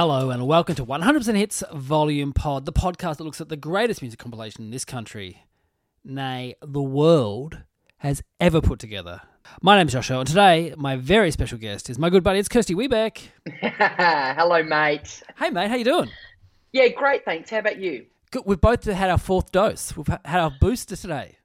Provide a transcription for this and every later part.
Hello and welcome to 100% Hits Volume Pod, the podcast that looks at the greatest music compilation in this country, nay, the world, has ever put together. My name is Joshua, and today my very special guest is my good buddy, it's Kirsty Webeck. Hello, mate. Hey, mate, how you doing? Yeah, great, thanks. How about you? Good. We've both had our fourth dose. We've had our booster today.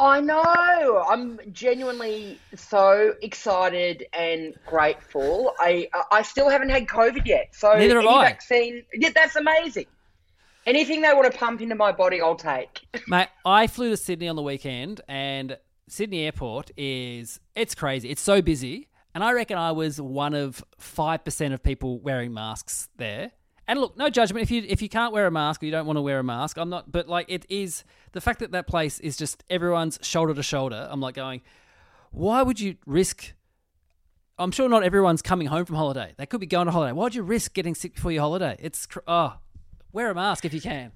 I know. I'm genuinely so excited and grateful. I I still haven't had COVID yet, so Neither have any I. vaccine. Yeah, that's amazing. Anything they want to pump into my body, I'll take. Mate, I flew to Sydney on the weekend, and Sydney Airport is it's crazy. It's so busy, and I reckon I was one of five percent of people wearing masks there. And look, no judgment if you if you can't wear a mask or you don't want to wear a mask. I'm not, but like it is the fact that that place is just everyone's shoulder to shoulder. I'm like going, why would you risk? I'm sure not everyone's coming home from holiday. They could be going to holiday. Why'd you risk getting sick before your holiday? It's oh, wear a mask if you can.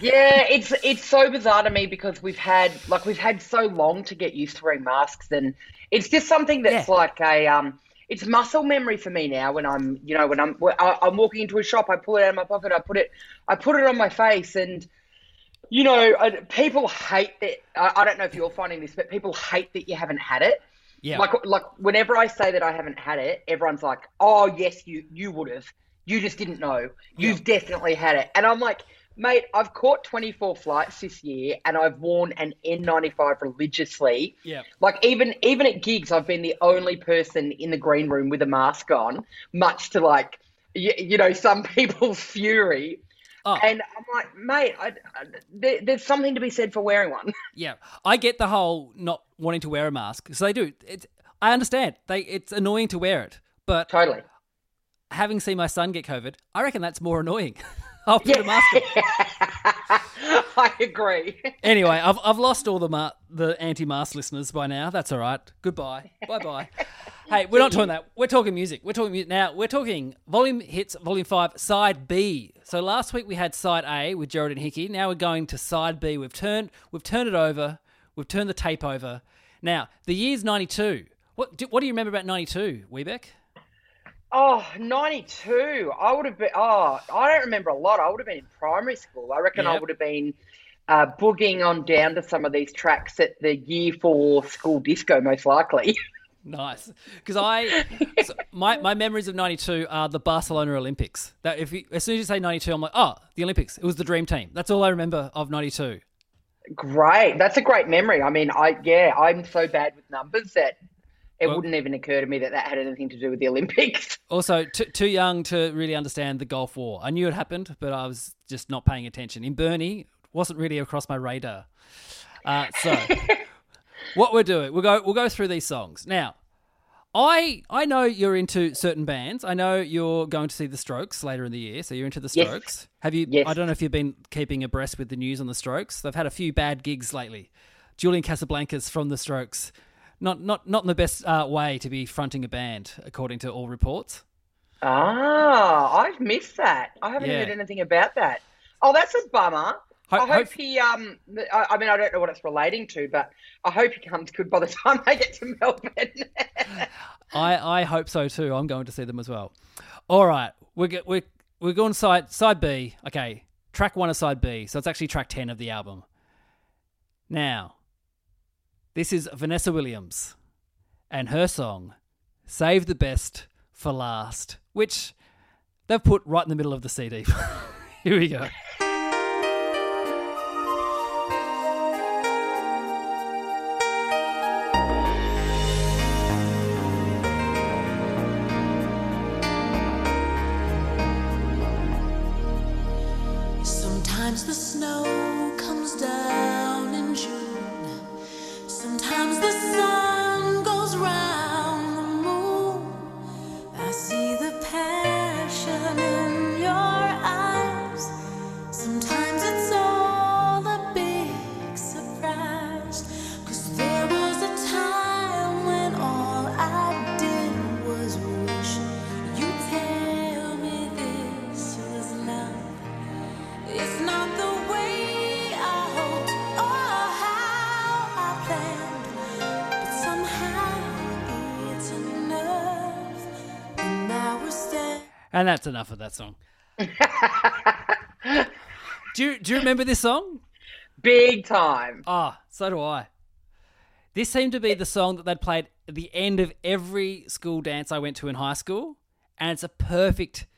Yeah, it's it's so bizarre to me because we've had like we've had so long to get used to wearing masks, and it's just something that's Yeah. like a um, it's muscle memory for me now. When I'm you know when I'm I- I'm walking into a shop, I pull it out of my pocket, I put it I put it on my face, and you know I, people hate that. I, I don't know if you're finding this, but people hate that you haven't had it. Yeah. Like like whenever I say that I haven't had it, everyone's like, "Oh yes, you you would have. You just didn't know. You've definitely had it." And I'm like, "Mate, I've caught 24 flights this year, and I've worn an N95 religiously. Yeah. Like even even at gigs, I've been the only person in the green room with a mask on, much to like you, you know some people's fury." Oh. And I'm like, mate, I, I, there, there's something to be said for wearing one. Yeah, I get the whole not wanting to wear a mask. So they do. It's, I understand. They it's annoying to wear it, but totally. having seen my son get COVID, I reckon that's more annoying. I'll put a mask on. I agree. Anyway, I've I've lost all the ma- the anti-mask listeners by now. That's all right. Goodbye. Bye bye. hey, we're not talking that. We're talking music. We're talking music now. We're talking volume hits, volume five, side B. So last week we had side A with Jared and Hickey. Now we're going to side B. We've turned we've turned it over. We've turned the tape over. Now the year's ninety two. What do, what do you remember about ninety two, Webeck? Oh, 92. I would have been, oh, I don't remember a lot. I would have been in primary school. I reckon I would have been uh, boogieing on down to some of these tracks at the year four school disco, most likely. Nice, because I so my my memories of '92 are the Barcelona Olympics. That if you, as soon as you say '92, I'm like, oh, the Olympics. It was the dream team. That's all I remember of '92. great. That's a great memory. I mean, I, yeah, I'm so bad with numbers that it Well- wouldn't even occur to me that that had anything to do with the Olympics. Also, t- too young to really understand the Gulf War. I knew it happened, but I was just not paying attention. In Burnie, wasn't really across my radar. Uh, so, what we're doing, we'll go we'll go through these songs now. I I know you're into certain bands. I know you're going to see the Strokes later in the year, so you're into the Yes. Strokes. Have you? Yes. I don't know if you've been keeping abreast with the news on the Strokes. They've had a few bad gigs lately. Julian Casablancas from the Strokes, not not not in the best uh, way to be fronting a band, according to all reports. Ah, I've missed that. I haven't Yeah. heard anything about that. Oh, that's a bummer. Ho- I hope hope- he. Um, I, I mean, I don't know what it's relating to, but I hope he comes good by the time they get to Melbourne. I, I hope so too. I'm going to see them as well. All right, we're we're we're going side side B. Okay, track one of side B. So it's actually track ten of the album. Now, this is Vanessa Williams and her song "Save the Best for Last," which they've put right in the middle of the CD. Here we go. And that's enough of that song. do you do you remember this song? Big time. Ah, so do I. This seemed to be the song that they'd played at the end of every school dance I went to in high school, and it's a perfect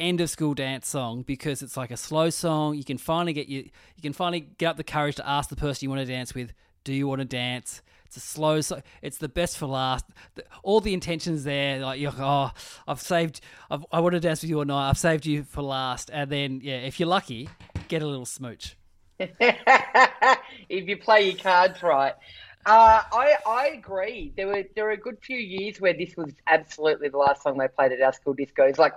end of school dance song because it's like a slow song. You can finally get you you can finally get up the courage to ask the person you want to dance with, "Do you want to dance?" It's a slow so It's the best for last. All the intentions there, like you're, oh, I've saved. I've, I want to dance with you all night. I've saved you for last, and then yeah, if you're lucky, get a little smooch. if you play your cards right. Uh, I I agree. There were there were a good few years where this was absolutely the last song they played at our school discos. Like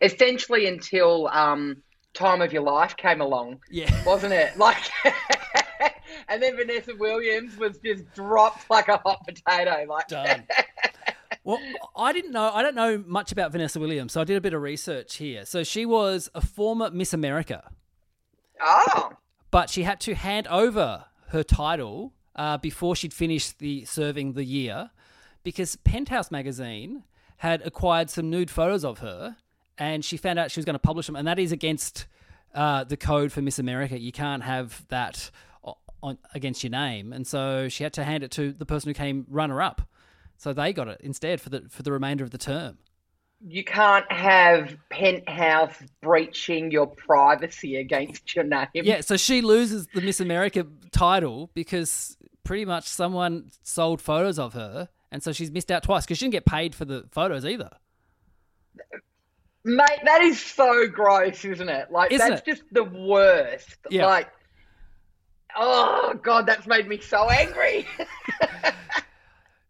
essentially until um, "Time of Your Life" came along, Yeah. wasn't it? Like, and then Vanessa Williams was just dropped like a hot potato. Like, Done. Well, I didn't know. I don't know much about Vanessa Williams, so I did a bit of research here. So she was a former Miss America, oh, but she had to hand over her title uh, before she'd finished the serving the year, because Penthouse magazine had acquired some nude photos of her, and she found out she was going to publish them, and that is against uh, the code for Miss America. You can't have that on, against your name, and so she had to hand it to the person who came runner up. So they got it instead for the for the remainder of the term. you can't have Penthouse breaching your privacy against your name. Yeah, so she loses the Miss America title because pretty much someone sold photos of her, and so she's missed out twice because she didn't get paid for the photos either. Mate, that is so gross, isn't it? Like Isn't that's it? just the worst. Yeah. Like Oh god, that's made me so angry.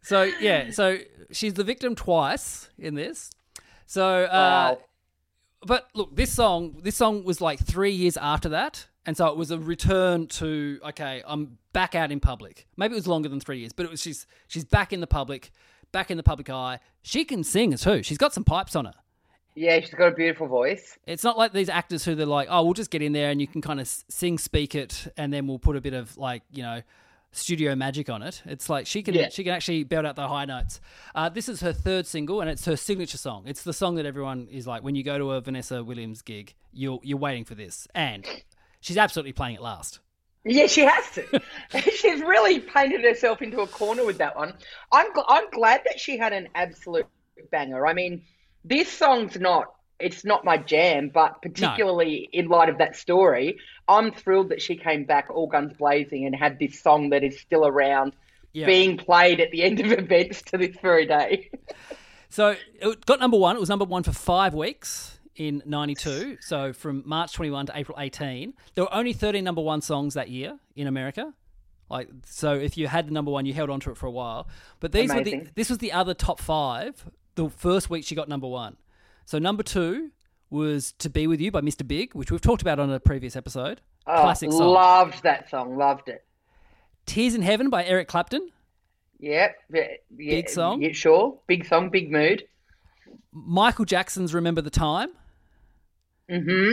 So yeah, so she's the victim twice in this. So, uh, Wow. but look, this song, this song was like three years after that, and so it was a return to okay, I'm back out in public. Maybe it was longer than three years, but it was she's she's back in the public, back in the public eye. She can sing as too. She's got some pipes on her. yeah, she's got a beautiful voice. It's not like these actors who they're like, oh, we'll just get in there and you can kind of sing, speak it, and then we'll put a bit of like, you know, studio magic on it. It's like she can Yeah. she can actually belt out the high notes. Uh, this is her third single and it's her signature song. It's the song that everyone is like when you go to a Vanessa Williams gig, you're you're waiting for this, and she's absolutely playing it last. Yeah, she has to. She's really painted herself into a corner with that one. I'm gl- I'm glad that she had an absolute banger. I mean, this song's not it's not my jam, but particularly in light of that story, I'm thrilled that she came back all guns blazing and had this song that is still around, Yeah. being played at the end of events to this very day. So it got number one. It was number one for five weeks in '92. So from March 21 to April 18, there were only 13 number one songs that year in America. Like so, if you had the number one, you held on to it for a while. But these were the this was the other top five. The first week she got number one. So number two was "To Be With You" by Mr. Big, which we've talked about on a previous episode. Oh, Classic song. Loved that song. Loved it. "Tears in Heaven" by Eric Clapton. Yep. Yeah, yeah, Big song? Yeah, sure. Big song. Big mood. Michael Jackson's "Remember the Time." Hmm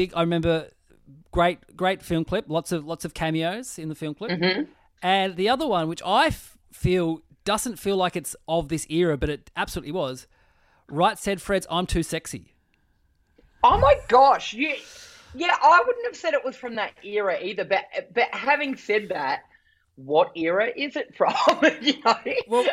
big. I remember great, great film clip. Lots of lots of cameos in the film clip. Mm-hmm. And the other one, which I f- feel doesn't feel like it's of this era, but it absolutely was. Right said Fred's "I'm too sexy." Oh my gosh, you, yeah, I wouldn't have said it was from that era either. But but having said that, what era is it from? you know? Well,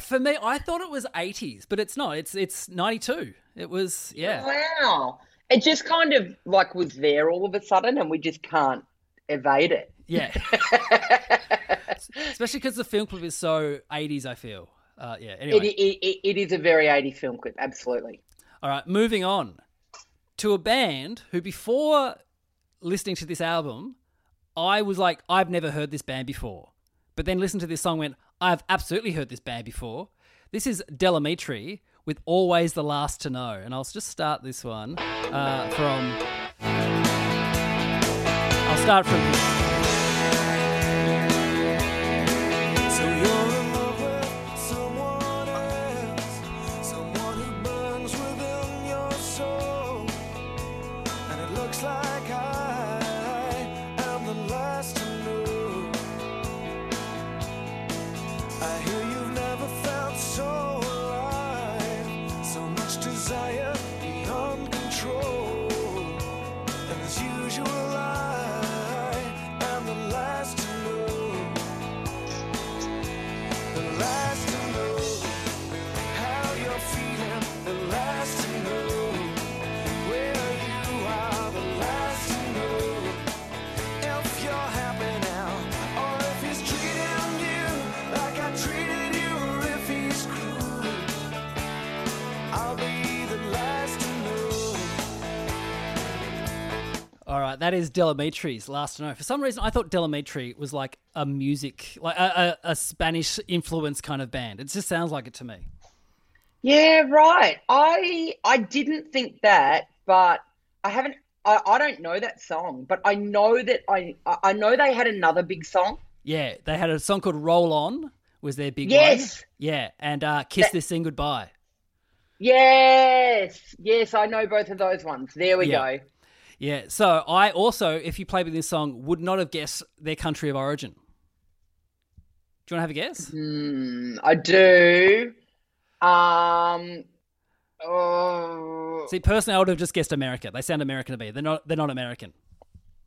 for me, I thought it was 80s, but it's not. It's it's 92. It was yeah. Wow, it just kind of like was there all of a sudden, and we just can't evade it. Yeah. Especially because the film clip is so 80s, I feel. Uh, yeah, anyway. it, it, it is a very 80s film clip, absolutely. All right, moving on to a band who, before listening to this album, I was like, I've never heard this band before. But then listened to this song, went, I've absolutely heard this band before. This is Del Amitri with Always the Last to Know. And I'll just start this one uh, from. I'll start from. That is Del Amitri's Last to Know. For some reason, I thought Del Amitri was like a music, like a, a, a Spanish influence kind of band. It just sounds like it to me. Yeah, right. I I didn't think that, but I haven't. I, I don't know that song, but I know that I I know they had another big song. Yeah, they had a song called Roll On, was their big one. Yes. Yeah, and uh, Kiss That- This Thing Goodbye. Yes, yes, I know both of those ones. There we Yeah. go. Yeah, so I also, if you played with this song, would not have guessed their country of origin. Do you want to have a guess? Hmm, I do. Um. Oh. See, personally, I would have just guessed America. They sound American to me. They're not. They're not American.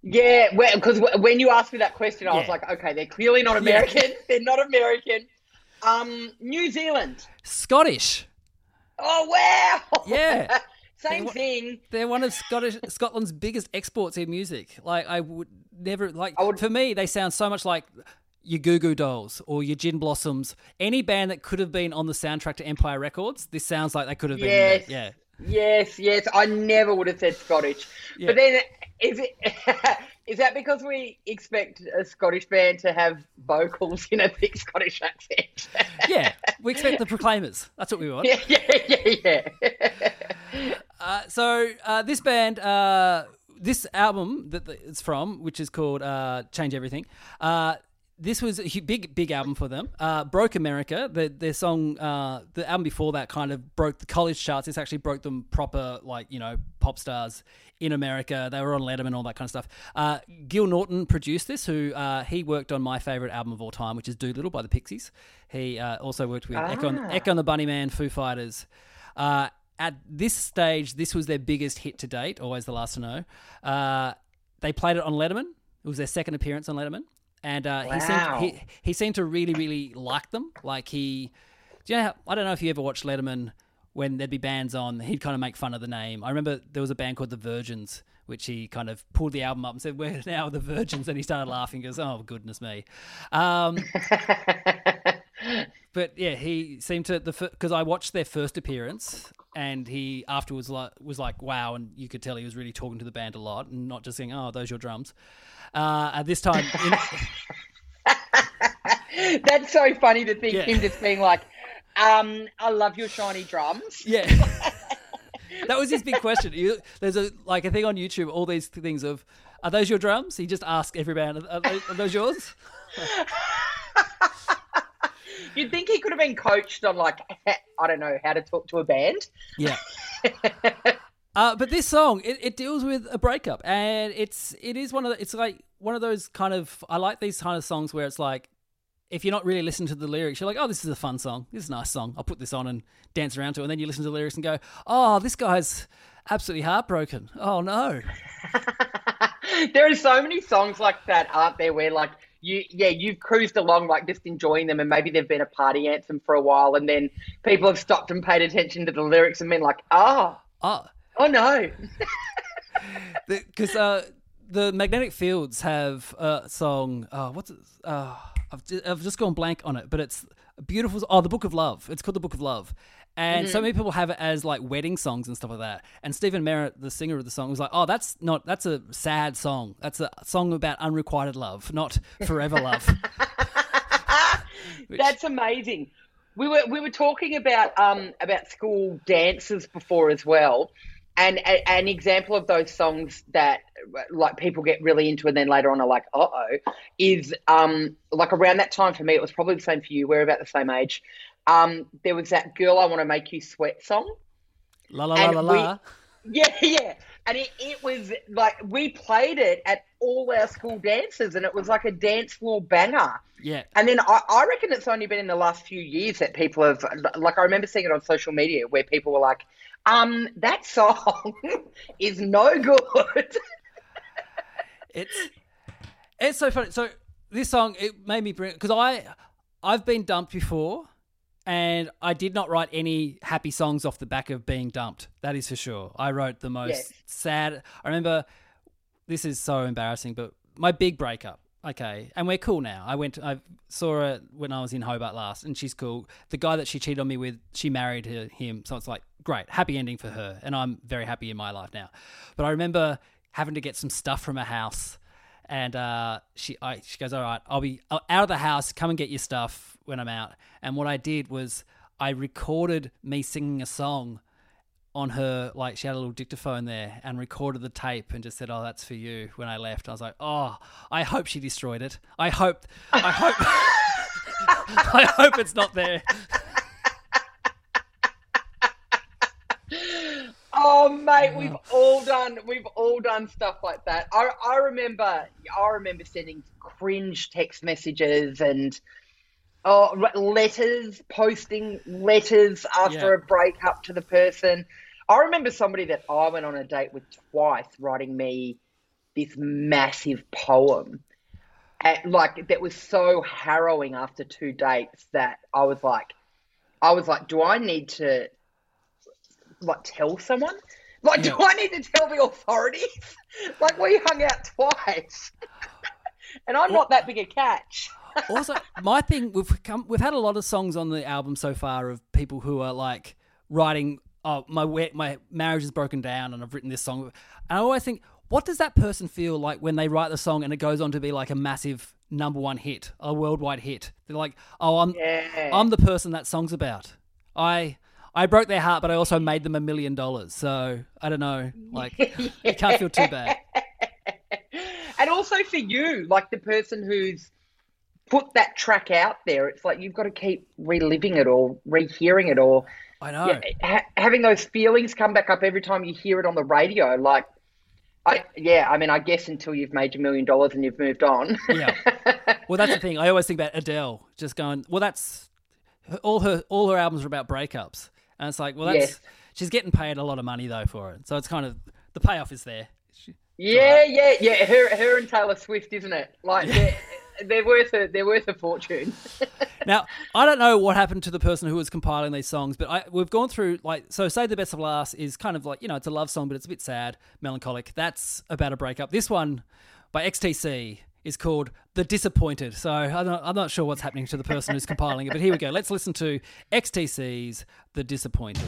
Yeah, because when you asked me that question, I was like, okay, they're clearly not American. they're not American. Um, New Zealand. Scottish. Oh wow. Yeah. Same wa- thing. They're one of Scottish Scotland's biggest exports in music. Like I would never like would- for me they sound so much like your Goo Goo Dolls or your Gin Blossoms. Any band that could have been on the soundtrack to Empire Records, this sounds like they could have been. Yes. Yeah. Yes, yes. I never would have said Scottish. Yeah. But then, is it is that because we expect a Scottish band to have vocals in a thick Scottish accent? Yeah. We expect the Proclaimers. That's what we want. yeah, yeah, yeah, yeah. Uh, so uh, this band, uh, this album that it's from, which is called uh, "Change Everything," uh, this was a hu- big, big album for them. Uh, broke America. The, their song, uh, the album before that, kind of broke the college charts. This actually broke them proper, like you know, pop stars in America. They were on Letterman, all that kind of stuff. Uh, Gil Norton produced this. Who uh, he worked on my favorite album of all time, which is "Doolittle" by the Pixies. He uh, also worked with Echo, and, Ah. Echo and the Bunnymen, Foo Fighters. Uh, at this stage, this was their biggest hit to date. Always the last to know. Uh, they played it on Letterman. It was their second appearance on Letterman, and uh, he seemed he, he seemed to really really like them. Like he, do you know? How, I don't know if you ever watched Letterman when there'd be bands on. He'd kind of make fun of the name. I remember there was a band called the Virgins. Which he kind of pulled the album up and said, "We're now the Virgins," and he started laughing. He goes, "Oh goodness me!" Um, but yeah, he seemed to the because I watched their first appearance, and he afterwards like, was like, "Wow!" and you could tell he was really talking to the band a lot, and not just saying, "Oh, those your drums." Uh, at this time, in, That's so funny to think Yeah. him just being like, um, "I love your shiny drums." yeah, that was his big question. You, there's a like a thing on YouTube, all these things of, "Are those your drums?" He just asked every band, "Are are those yours?" You'd think he could have been coached on like, I don't know, how to talk to a band. Yeah. Uh, but this song, it, it deals with a breakup, and it's it is one of the, it's like one of those kind of I like these kind of songs where it's like if you're not really listening to the lyrics, you're like, oh, this is a fun song, this is a nice song, I'll put this on and dance around to, it. and then you listen to the lyrics and go, oh, this guy's absolutely heartbroken. Oh no, there are so many songs like that, aren't there? Where like you, yeah, you've cruised along like just enjoying them, and maybe they've been a party anthem for a while, and then people have stopped and paid attention to the lyrics and been like, oh, oh, oh no. because uh, the Magnetic Fields have a song. Uh, what's it? Uh, I've, ju- I've just gone blank on it, but it's a beautiful. Oh, the Book of Love. It's called the Book of Love, And Mm-hmm. so many people have it as like wedding songs and stuff like that. And Stephin Merritt, the singer of the song, was like, "Oh, that's not that's a sad song. That's a song about unrequited love, not forever love." Which- That's amazing. We were we were talking about um about school dances before as well, and a, an example of those songs that like people get really into and then later on are like, uh oh, is um like around that time for me. It was probably the same for you. We're about the same age. Um, there was that "Girl, I Want to Make You Sweat" song. la la la la we- la. Yeah, yeah. And it, it was like we played it at all our school dances, and it was like a dance floor banger. Yeah. And then I, I reckon it's only been in the last few years that people have, like, I remember seeing it on social media where people were like, um, that song is no good. It's it's so funny. So this song it made me bring because I I've been dumped before, and I did not write any happy songs off the back of being dumped. That is for sure. I wrote the most Yes. sad. I remember this is so embarrassing, but my big breakup. Okay, and we're cool now. I went. I saw her when I was in Hobart last, and she's cool. The guy that she cheated on me with, she married her, him. So it's like great, happy ending for her, and I'm very happy in my life now. But I remember having to get some stuff from her house, and uh, she I, she goes, "All right, I'll be uh, out of the house. Come and get your stuff when I'm out." And what I did was I recorded me singing a song on her like she had a little dictaphone there and recorded the tape and just said oh that's for you when i left i was like oh i hope she destroyed it i hope i hope i hope it's not there oh, mate, oh, we've all done, we've all done stuff like that. I, I remember, I remember sending cringe text messages and oh, letters, posting letters after Yeah. a breakup to the person. I remember somebody that I went on a date with twice writing me this massive poem. And, like that was so harrowing after two dates that I was like, I was like, do I need to like tell someone? Like, do I need to tell the authorities? like, we hung out twice, and I'm not that big a catch. also my thing we've come we've had a lot of songs on the album so far of people who are like writing oh my my marriage is broken down and I've written this song and I always think what does that person feel like when they write the song and it goes on to be like a massive number one hit a worldwide hit they're like oh I'm Yeah. I'm the person that song's about I I broke their heart but I also made them a million dollars so I don't know like you can't feel too bad and also for you, like the person who's put that track out there, it's like you've got to keep reliving it or rehearing it or I know yeah, ha- having those feelings come back up every time you hear it on the radio. Like, I yeah, I mean, I guess until you've made a million dollars and you've moved on. Yeah. Well, that's the thing. I always think about Adele just going, well, that's all her all her albums are about breakups, and it's like, well, that's Yes. she's getting paid a lot of money though for it, so it's kind of the payoff is there. She- yeah, yeah, yeah. Her, her and Taylor Swift, isn't it? Like, they're, they're worth a they're worth a fortune. Now, I don't know what happened to the person who was compiling these songs, but I, we've gone through like so. Say the best of last is kind of like you know it's a love song, but it's a bit sad, melancholic. That's about a breakup. This one by XTC is called "The Disappointed." So I'm not, I'm not sure what's happening to the person who's compiling it, but here we go. Let's listen to XTC's "The Disappointed."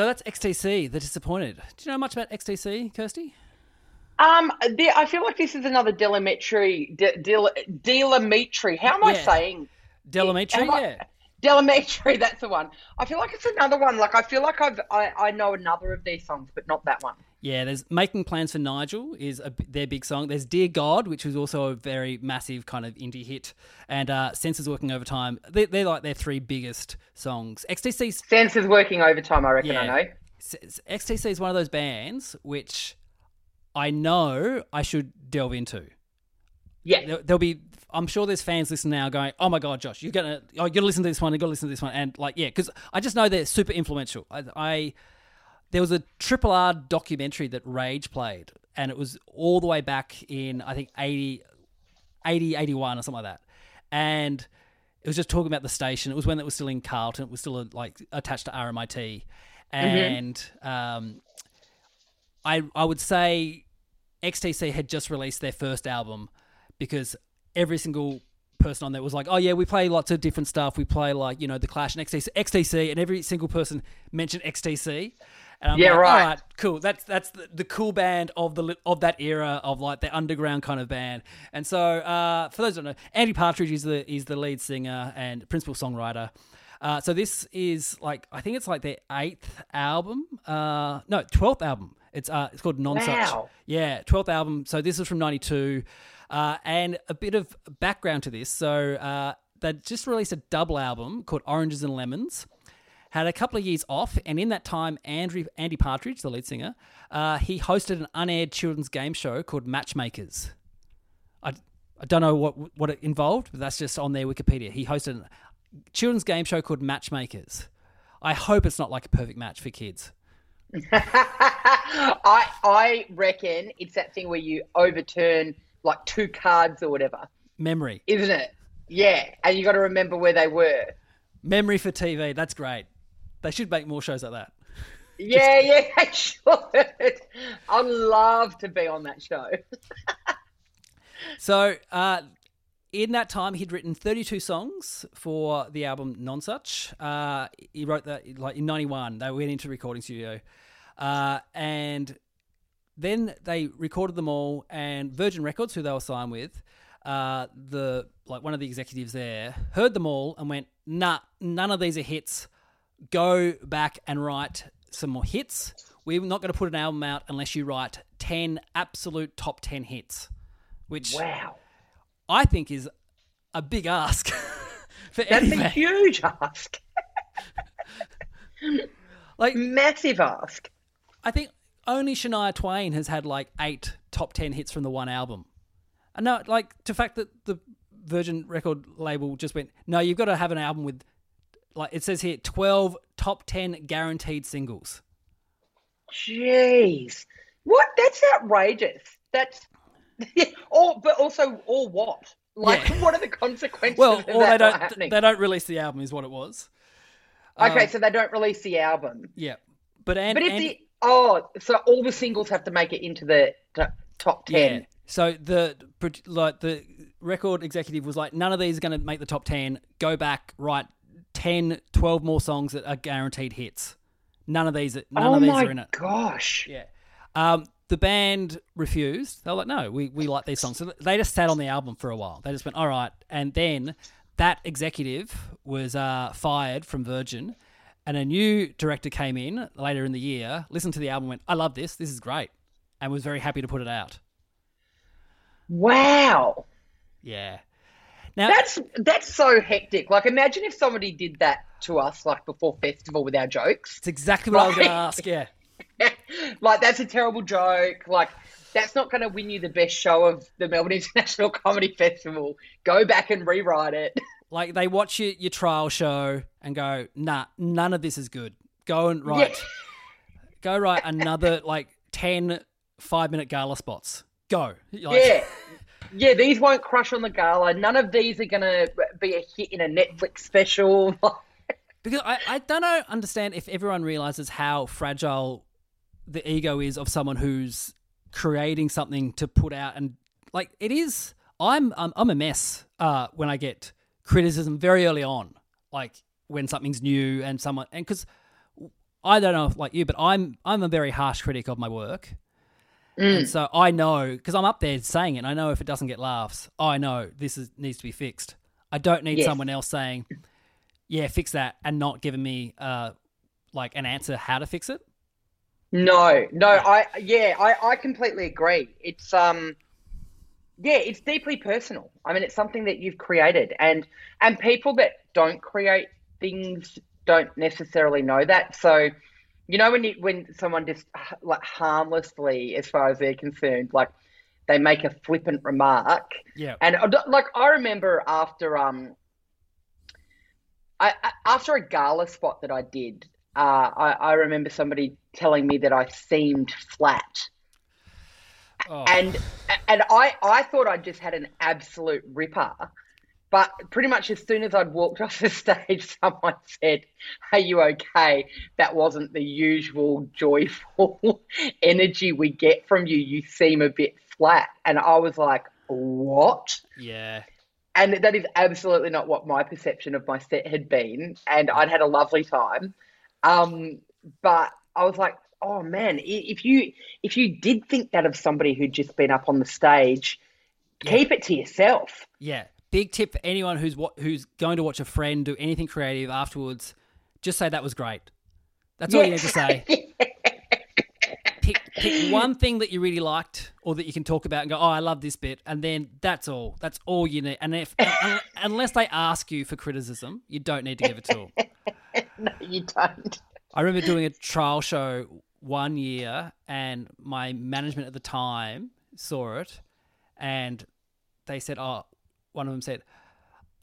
So that's XTC, The Disappointed. Do you know much about XTC, Kirsty? Um, the, I feel like this is another Delametri. De, Del. How am I saying? Del Amitri, Am I- yeah. That's the one. I feel like it's another one. Like I feel like I've I, I know another of these songs, but not that one. Yeah, there's Making Plans for Nigel is a, their big song. There's Dear God, which was also a very massive kind of indie hit, and uh, Senses Working Overtime. They're, they're like their three biggest songs. XTC Sense is working overtime. I reckon. Yeah. I know. XTC is one of those bands which I know I should delve into. Yeah. There, there'll be, I'm sure there's fans listening now going, "Oh my god, Josh, you're gonna, oh, you gotta listen to this one, you gotta listen to this one," and like, yeah, because I just know they're super influential. I, I there was a Triple R documentary that Rage played, and it was all the way back in I think 80, 80 81 or something like that, and it was just talking about the station. It was when it was still in Carlton. It was still like attached to RMIT, and um, I I would say XTC had just released their first album because every single person on there was like, "Oh yeah, we play lots of different stuff. We play like you know the Clash and XTC, XTC," and every single person mentioned XTC. And I'm Yeah, like, right. All right, cool. That's that's the, the cool band of the of that era of like the underground kind of band. And so, uh, for those who don't know, Andy Partridge is the is the lead singer and principal songwriter. Uh, so this is like I think it's like their eighth album. Uh, no, twelfth album. It's uh, it's called Nonsuch. Wow. Yeah, twelfth album. So this is from '92, uh, and a bit of background to this. So uh, they just released a double album called Oranges and Lemons. Had a couple of years off, and in that time, Andrew, Andy Partridge, the lead singer, uh, he hosted an unaired children's game show called Matchmakers. I, I don't know what what it involved, but that's just on their Wikipedia. He hosted a children's game show called Matchmakers. I hope it's not like a perfect match for kids. I I reckon it's that thing where you overturn like two cards or whatever, Memory, isn't it? Yeah, and you got to remember where they were. memory for TV. That's great. They should make more shows like that. Yeah, yeah, they should. I'd love to be on that show. So, uh, in that time, he'd written 32 songs for the album Nonsuch. Uh, he wrote that like in 91. They went into recording studio. Uh, and then they recorded them all, and Virgin Records, who they were signed with, uh, the like one of the executives there heard them all and went, "Nah, none of these are hits. Go back and write some more hits. We're not going to put an album out unless you write ten absolute top ten hits." Which Wow, I think is a big ask for that's a huge ask, Like, massive ask. I think only Shania Twain has had like eight top ten hits from the one album. And no, like the fact that the Virgin record label just went, no, you've got to have an album with, like it says here, twelve top ten guaranteed singles. Jeez, what? That's outrageous. That's or but also or what? Like, Yeah. what are the consequences Well, of or they don't they don't release the album is what it was. okay, um, so they don't release the album. Yeah, but and, But if and- the oh, so all the singles have to make it into the top ten. Yeah. So the like the record executive was like, none of these are going to make the top 10. Go back, write 10, 12 more songs that are guaranteed hits. None of these, none oh of these are in it. Oh my gosh! Yeah. Um, the band refused. They were like, no, we, we like these songs. So they just sat on the album for a while. They just went, all right. And then that executive was uh, fired from Virgin, and a new director came in later in the year, listened to the album, went, I love this. This is great. And was very happy to put it out. Wow, Yeah. Now, that's that's so hectic. Like, imagine if somebody did that to us, like before festival, with our jokes. it's exactly what I was going to ask. Yeah. like, that's a terrible joke. Like, that's not going to win you the best show of the Melbourne International Comedy Festival. Go back and rewrite it. Like they watch your, your trial show and go, nah, none of this is good. Go and write, go write another like 10 five minute gala spots. Go. Like, Yeah. Yeah, these won't crush on the gala. None of these are going to be a hit in a Netflix special. Because I, I don't know, understand if everyone realizes how fragile the ego is of someone who's creating something to put out and like it is I'm I'm, I'm a mess uh when I get criticism very early on like when something's new and someone and cuz I don't know if like you but I'm I'm a very harsh critic of my work. And so I know because I'm up there saying it. I know if it doesn't get laughs, I know this is needs to be fixed. I don't need Yes. someone else saying yeah, fix that, and not giving me uh like an answer how to fix it. No, no, I yeah, I, I completely agree. It's um yeah, it's deeply personal. I mean, it's something that you've created and and people that don't create things don't necessarily know that. So, you know when you when someone just like harmlessly as far as they're concerned, like they make a flippant remark. Yeah. And like I remember after um I, I- after a gala spot that I did, uh, I, I remember somebody telling me that I seemed flat, Oh, and and I I thought I just had an absolute ripper, but pretty much as soon as I'd walked off the stage, someone said, "Are you okay?" That wasn't the usual joyful energy we get from you. You seem a bit flat, and I was like, "What?" yeah. and that is absolutely not what my perception of my set had been and i'd had a lovely time um, but i was like oh man if you if you did think that of somebody who'd just been up on the stage keep it to yourself Yeah. Big tip for anyone who's who's going to watch a friend do anything creative afterwards. Just say that was great. That's all you need to say. pick, pick one thing that you really liked or that you can talk about and go, oh, I love this bit. And then that's all. That's all you need. And if un- unless they ask you for criticism, you don't need to give it to them. no you don't I remember doing a trial show one year, and my management at the time saw it, and they said, "Oh, one of them said,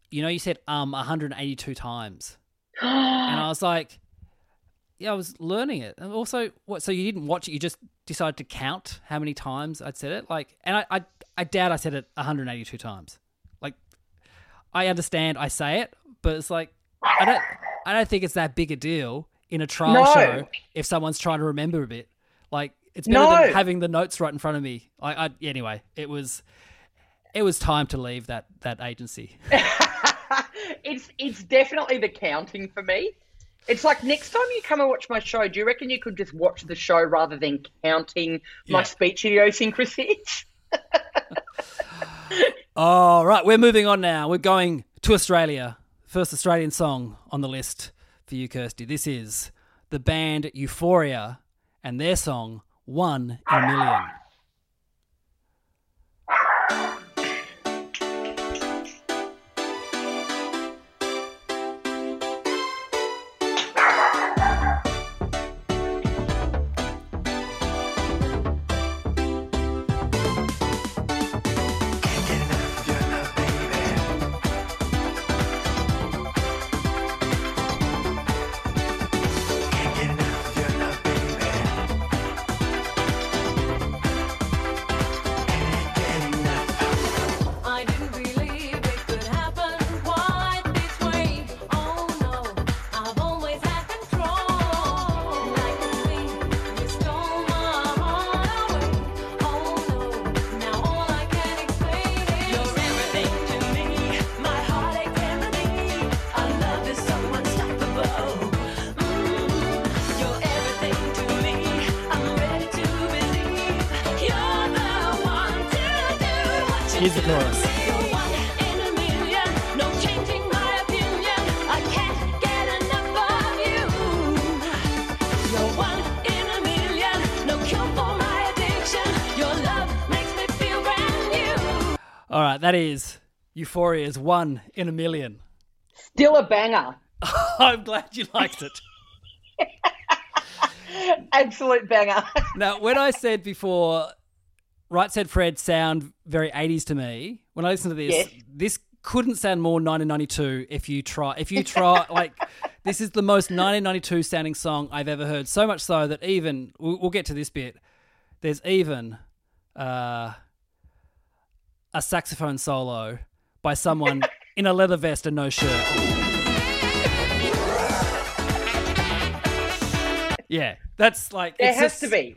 you know, you said um 182 times," and I was like, "Yeah, I was learning it." And also, what? So you didn't watch it? You just decided to count how many times I'd said it? Like, and I, I, I doubt I said it 182 times. Like, I understand I say it, but it's like I don't I don't think it's that big a deal in a trial No. show if someone's trying to remember a bit. Like it's better No. than having the notes right in front of me. I, I anyway, it was it was time to leave that that agency. it's it's definitely the counting for me it's like next time you come and watch my show do you reckon you could just watch the show rather than counting my speech idiosyncrasies All right, we're moving on now. We're going to Australia. First Australian song on the list for you, Kirsty. This is the band Euphoria and their song One in a Million. Feel brand new. All right, that is Euphoria's One in a Million. still a banger. I'm glad you liked it. absolute banger. Now, when I said before, Right Said Fred sound very 80s to me, when I listen to this, Yes. this couldn't sound more 1992 if you try. If you try, like, this is the most 1992 sounding song I've ever heard. So much so that even, we'll, we'll get to this bit, there's even uh, a saxophone solo by someone in a leather vest and no shirt. Yeah, that's like There has just- to be.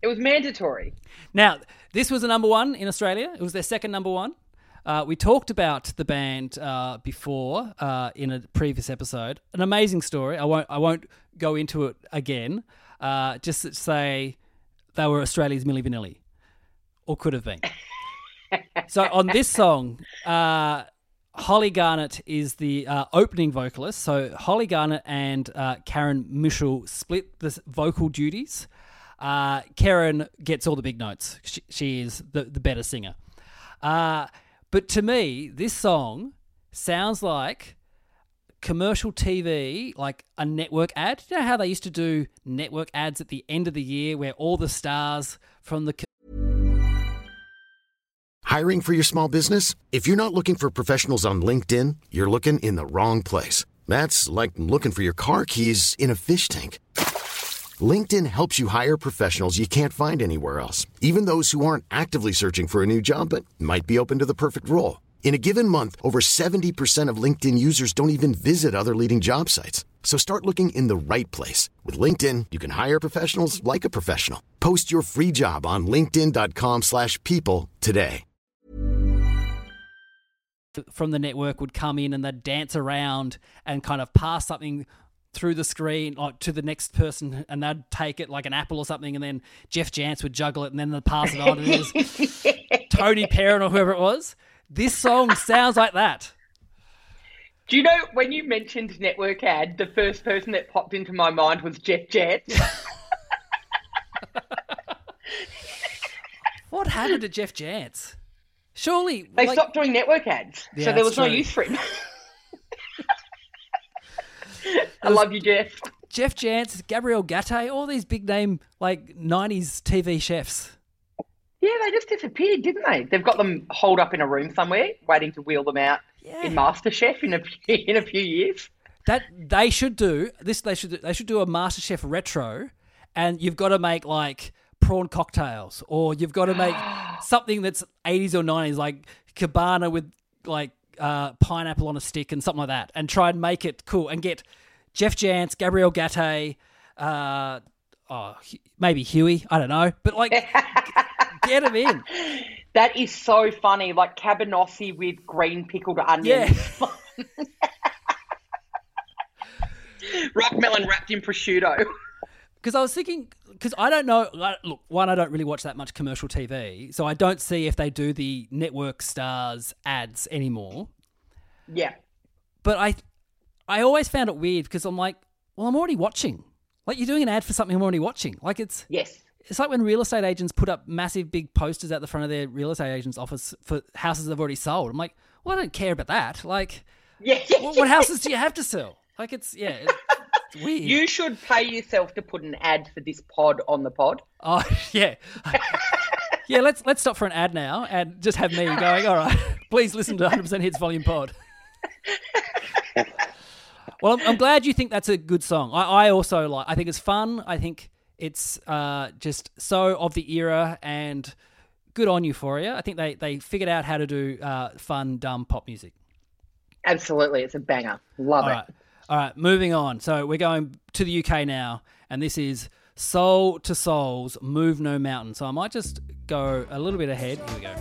It was mandatory. Now, this was a number one in Australia. It was their second number one. Uh, we talked about the band uh, before uh, in a previous episode. An amazing story. I won't. I won't go into it again. Uh, just to say they were Australia's Milli Vanilli, or could have been. so on this song, uh, Holly Garnett is the uh, opening vocalist. So Holly Garnett and Keren Minshull split the vocal duties. Uh, Keren gets all the big notes. She, she is the, the better singer. Uh, but to me, this song sounds like commercial TV, like a network ad. You know how they used to do network ads at the end of the year where all the stars from the Hiring for your small business? If you're not looking for professionals on LinkedIn, you're looking in the wrong place. That's like looking for your car keys in a fish tank. LinkedIn helps you hire professionals you can't find anywhere else, even those who aren't actively searching for a new job but might be open to the perfect role. In a given month, over 70% of LinkedIn users don't even visit other leading job sites. So start looking in the right place. With LinkedIn, you can hire professionals like a professional. Post your free job on linkedin.com/people slash people today. from the network would come in and they'd dance around and kind of pass something through the screen like to the next person and they'd take it like an apple or something and then Geoff Jansz would juggle it and then they'd pass it on and it was Tony Perrin or whoever it was. This song sounds like that. Do you know when you mentioned network ad, the first person that popped into my mind was Jeff Jett. What happened to Geoff Jansz? Surely They like, stopped doing network ads, Yeah, so there was no use for him. I love you, Jeff. Geoff Jansz, Gabriel Gaté, all these big name like '90s TV chefs. Yeah, they just disappeared, didn't they? They've got them holed up in a room somewhere, waiting to wheel them out Yeah. in MasterChef in a few, in a few years. That they should do this. They should they should do a MasterChef retro, and you've got to make like prawn cocktails, or you've got to make something that's 80s or 90s, like cabana with like uh, pineapple on a stick and something like that, and try and make it cool and get Geoff Jansz, Gabriel Gaté, uh, oh, maybe Huey, I don't know, but like get him in. That is so funny, like cabanossi with green pickled onions. Yeah. Rock melon wrapped in prosciutto. Because I was thinking, because I don't know. like, Look, one, I don't really watch that much commercial TV, so I don't see if they do the network stars ads anymore. Yeah. But I, I always found it weird because I'm like, well, I'm already watching. Like you're doing an ad for something I'm already watching. Like it's Yes. it's like when real estate agents put up massive big posters at the front of their real estate agent's office for houses they've already sold. I'm like, well, I don't care about that. Like, Yeah. yeah, what, what houses do you have to sell? Like it's yeah, it's weird. You should pay yourself to put an ad for this pod on the pod. Oh yeah, yeah. Let's let's stop for an ad now and just have me going. All right, please listen to 100 percent Hits Volume Pod. well, I'm, I'm glad you think that's a good song. I, I also like. I think it's fun. I think it's uh, just so of the era and good on Euphoria. I think they they figured out how to do uh, fun, dumb pop music. Absolutely. It's a banger. Love All it. right. All right, moving on. So we're going to the UK now, and this is Soul II Soul's, Move No Mountain. So I might just go a little bit ahead. Here we go.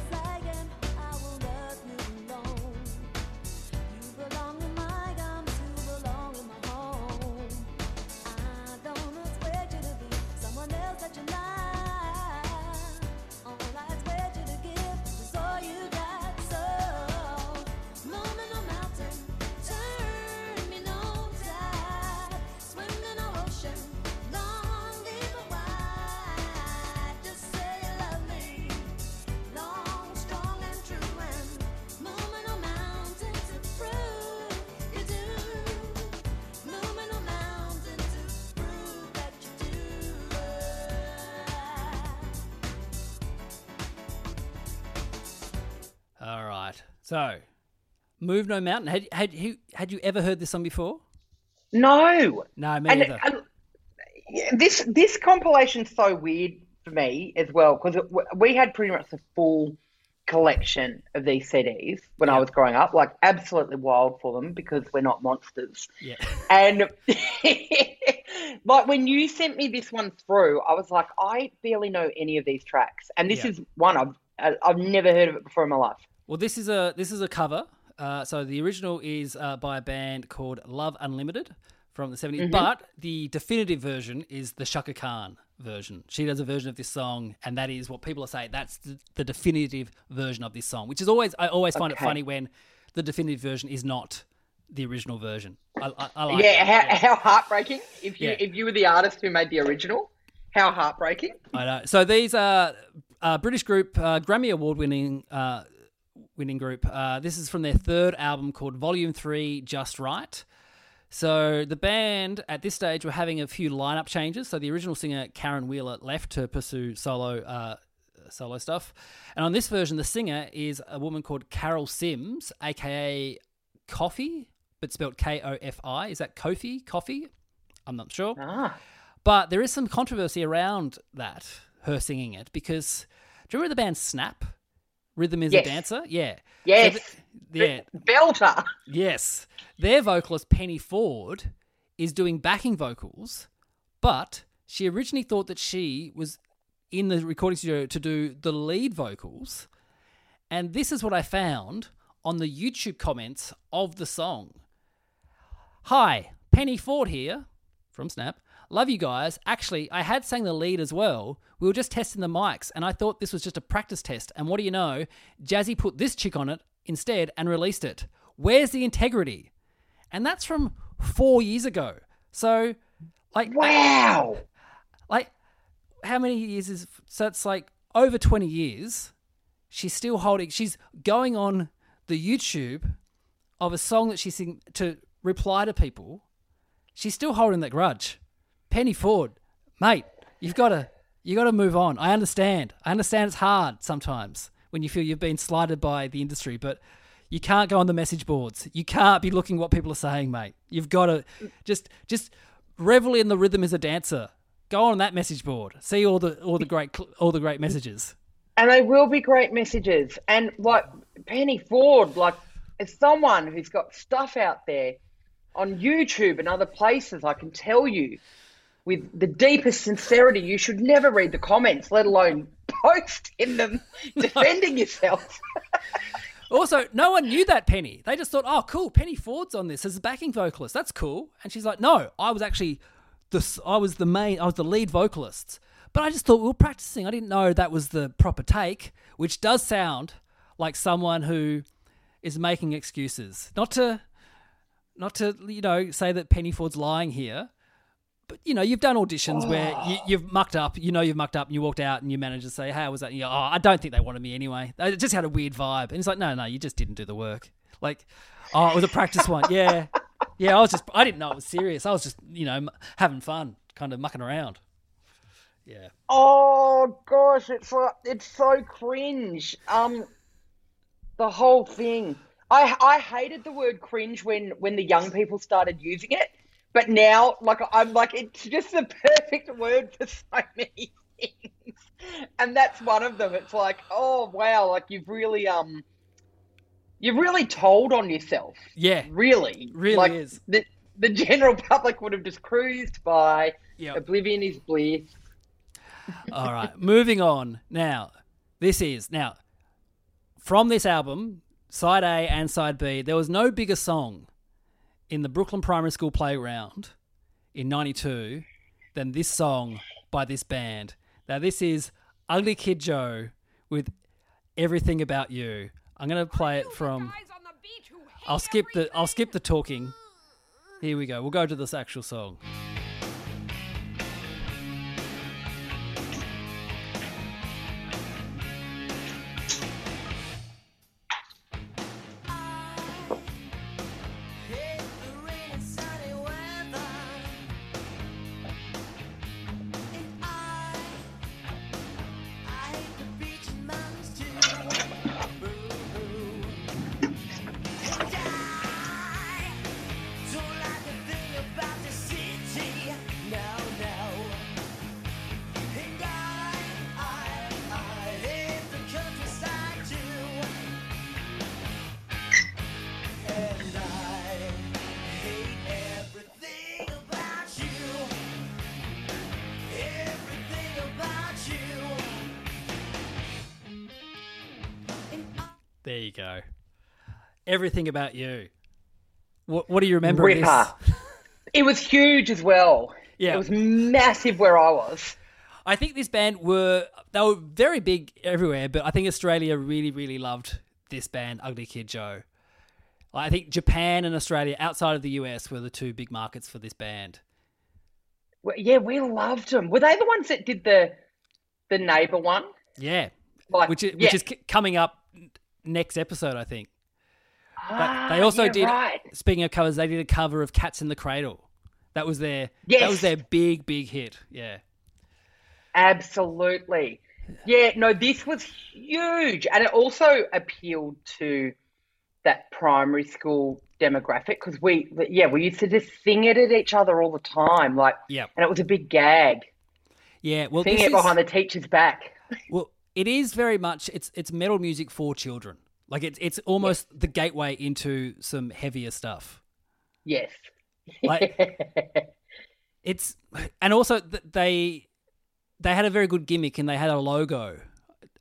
So, Move No Mountain. Had had you had you ever heard this song before? No. No, me And, and um, this this compilation's so weird for me as well because we had pretty much the full collection of these CDs when I was growing up, like absolutely wild for them because we're not monsters. yeah. And like when you sent me this one through, I was like, I barely know any of these tracks, and this Yeah. is one I've uh, I've never heard of it before in my life. Well, this is a this is a cover. Uh, so the original is uh, by a band called Love Unlimited from the 70s, but the definitive version is the Chaka Khan version. She does a version of this song, and that is what people are saying. That's the, the definitive version of this song, which is always I always find it funny when the definitive version is not the original version. I, I, I like yeah, how, how heartbreaking if you Yeah. if you were the artist who made the original. How heartbreaking. I know. So these are uh, British group, uh, Grammy Award winning uh, winning group. Uh, this is from their third album called Volume Three, Just Right. So the band at this stage were having a few lineup changes. So the original singer Caron Wheeler left to pursue solo uh, solo stuff, and on this version, the singer is a woman called Carol Sims, aka Coffee, but spelled K O F I. Is that Kofi? Coffee? I'm not sure. Ah, But there is some controversy around that, her singing it, because do you remember the band Snap? Rhythm is Yes. a dancer? Yeah. yes, So th- yeah. belter. Yes. Their vocalist, Penny Ford, is doing backing vocals, but she originally thought that she was in the recording studio to do the lead vocals. And this is what I found on the YouTube comments of the song. Hi, Penny Ford here from Snap. Love you guys. Actually, I had sang the lead as well. We were just testing the mics, and I thought this was just a practice test. And what do you know? Jazzie put this chick on it instead and released it. Where's the integrity? And that's from four years ago. So, like, Wow. like how many years is so it's like over 20 years she's still holding she's going on the youtube of a song that she sing to reply to people she's still holding that grudge penny ford mate you've got to you got to move on. I understand. I understand it's hard sometimes when you feel you've been slighted by the industry but you can't go on the message boards. You can't be looking what people are saying mate. You've got to just just revel in the rhythm as a dancer. Go on that message board. See all the all the great all the great messages. And they will be great messages. And like Penny Ford, like as someone who's got stuff out there on YouTube and other places, I can tell you with the deepest sincerity, you should never read the comments, let alone post in them defending yourself. Also, no one knew that Penny. They just thought, "Oh, cool, Penny Ford's on this as a backing vocalist. That's cool." And she's like, "No, I was actually the I was the main, I was the lead vocalist." But I just thought we were practicing. I didn't know that was the proper take, which does sound like someone who is making excuses. Not to not to, you know, say that Penny Ford's lying here. But you know, you've done auditions where you, you've mucked up. You know, you've mucked up, and you walked out, and your manager say, "How was that?" And you go, "Oh, I don't think they wanted me anyway. I just had a weird vibe." And it's like, "No, no, you just didn't do the work." Like, "Oh, it was a practice one." Yeah, yeah. I was just, I didn't know it was serious. I was just, you know, m- having fun, kind of mucking around. Yeah. Oh gosh, it's so, it's so cringe. Um, the whole thing. I I hated the word cringe when when the young people started using it, but now like I'm like it's just the perfect word for so many things, and that's one of them. It's like oh wow, like you've really um, you've really told on yourself. Yeah. Really, Really like, is. The the general public would have just cruised by. Yep. Oblivion is bliss. All right, moving on. Now, this is now from this album, side A and side B. There was no bigger song in the Brooklyn Primary School playground in '92 than this song by this band. Now, this is Ugly Kid Joe with "Everything About You." I'm gonna play it from. I'll skip the. I'll skip the talking. Here we go. We'll go to this actual song. Everything about you. What, what do you remember? Ripper. this? It was huge as well. Yeah. It was massive where I was. I think this band were they were very big everywhere, but I think Australia really, really loved this band, Ugly Kid Joe. I think Japan and Australia, outside of the US, were the two big markets for this band. Well, yeah, we loved them. Were they the ones that did the the neighbor one? Yeah, Like, which is, yeah. which is c- coming up next episode, I think. But Ah, they also did. right. Speaking of covers, they did a cover of "Cats in the Cradle." That was their. That was their big, big hit. Yeah. Absolutely. Yeah, no, this was huge. And it also appealed to that primary school demographic because we, yeah, we used to just sing it at each other all the time. Like, yeah, and it was a big gag. Yeah. Well, Singing this it is, behind the teacher's back. well, it is very much. It's it's metal music for children. Like it's it's almost the gateway into some heavier stuff. Yes. Like it's and also they they had a very good gimmick and they had a logo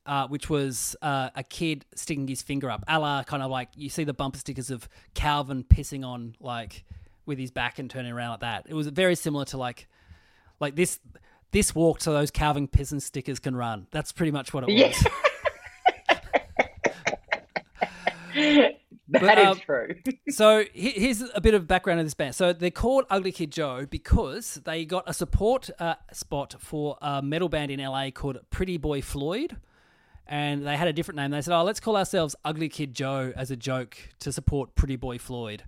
uh, which was uh, a kid sticking his finger up a la kind of like you see the bumper stickers of calvin pissing on like with his back and turning around like that it was very similar to like like this this walk so those calvin pissing stickers can run that's pretty much what it Yeah. That is um, true. so here's a bit of background of this band. So they're called Ugly Kid Joe because they got a support uh, spot for a metal band in LA called Pretty Boy Floyd, and they had a different name. They said, "Oh, let's call ourselves Ugly Kid Joe" as a joke to support Pretty Boy Floyd.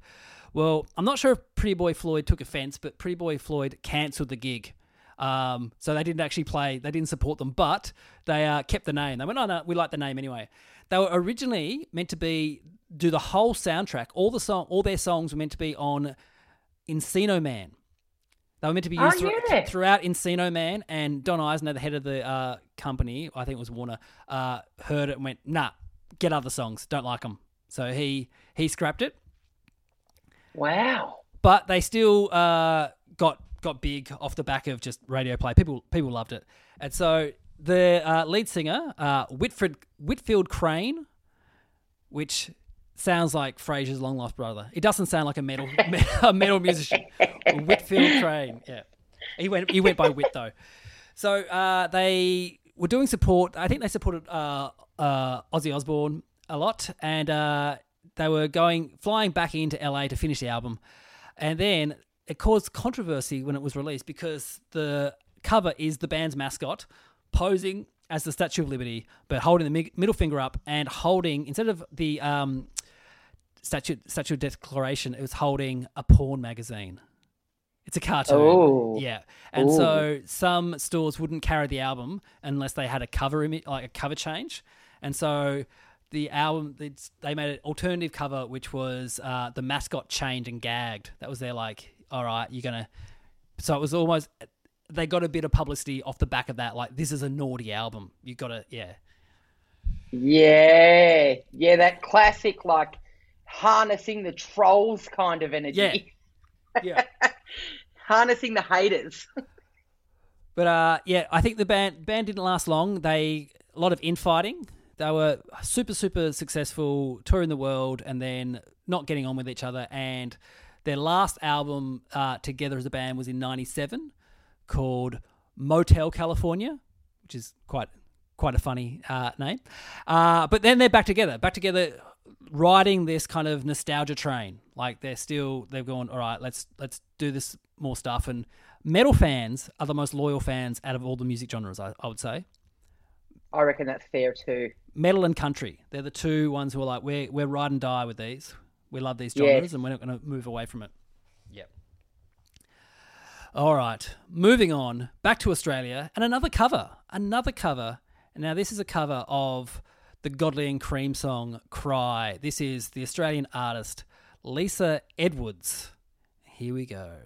Well, I'm not sure if Pretty Boy Floyd took offense, but Pretty Boy Floyd cancelled the gig. Um, so they didn't actually play, they didn't support them, but they uh, kept the name. They went, oh, no, we like the name anyway. They were originally meant to be, do the whole soundtrack, all the song, all their songs were meant to be on Encino Man. They were meant to be Oh, used thro- throughout Encino Man, and Don Eisner, the head of the uh, company, I think it was Warner, uh, heard it and went, nah, get other songs, don't like them. So he he scrapped it Wow. but they still uh, got got big off the back of just radio play. People people loved it, and so the uh, lead singer uh, Whitford Whitfield Crane, which sounds like Frasier's long lost brother. It doesn't sound like a metal a metal musician. Whitfield Crane, yeah. He went he went by Whit though. So uh, they were doing support. I think they supported uh, uh, Ozzy Osbourne a lot, and uh, they were going flying back into LA to finish the album, and then it caused controversy when it was released because the cover is the band's mascot posing as the Statue of Liberty, but holding the mi- middle finger up and holding instead of the um, statue statue of declaration, it was holding a porn magazine. It's a cartoon. Oh. Yeah. And so some stores wouldn't carry the album unless they had a cover image, like a cover change. And so the album, they made an alternative cover, which was uh, the mascot chained and gagged. That was their like, all right, you're going to. So it was almost, they got a bit of publicity off the back of that. Like, this is a naughty album. You got to, yeah. Yeah. Yeah, that classic, like, harnessing the trolls kind of energy. Yeah. Yeah. harnessing the haters. But uh, yeah, I think the band band didn't last long. They a lot of infighting. They were super super successful, touring the world, and then not getting on with each other. And their last album uh, together as a band was in '97, called Motel California, which is quite quite a funny uh, name. Uh, but then they're back together, back together, riding this kind of nostalgia train. Like they're still they've gone, all right, let's let's do this more stuff. And metal fans are the most loyal fans out of all the music genres. I, I would say I reckon that's fair too. metal and country. They're the two ones who are like we're we're ride and die with these. We love these Yes. genres, and we're not going to move away from it. Yep. All right, moving on back to Australia and another cover, another cover. And now this is a cover of the Godley and Creme song "Cry." This is the Australian artist Lisa Edwards. Here we go.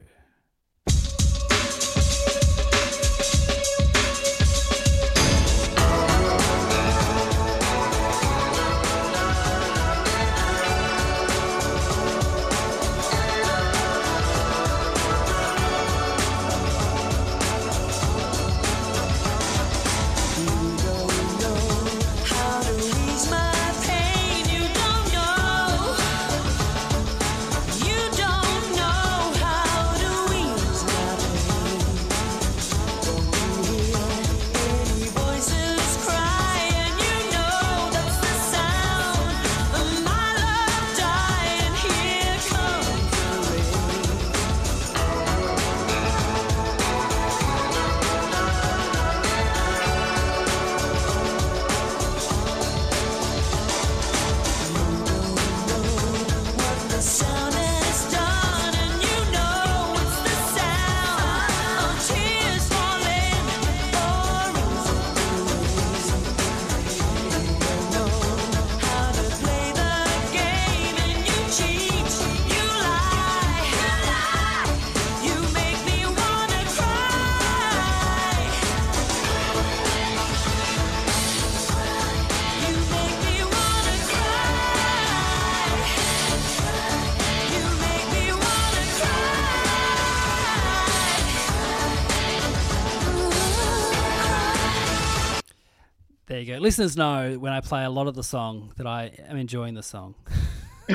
Listeners know when I play a lot of the song that I am enjoying the song.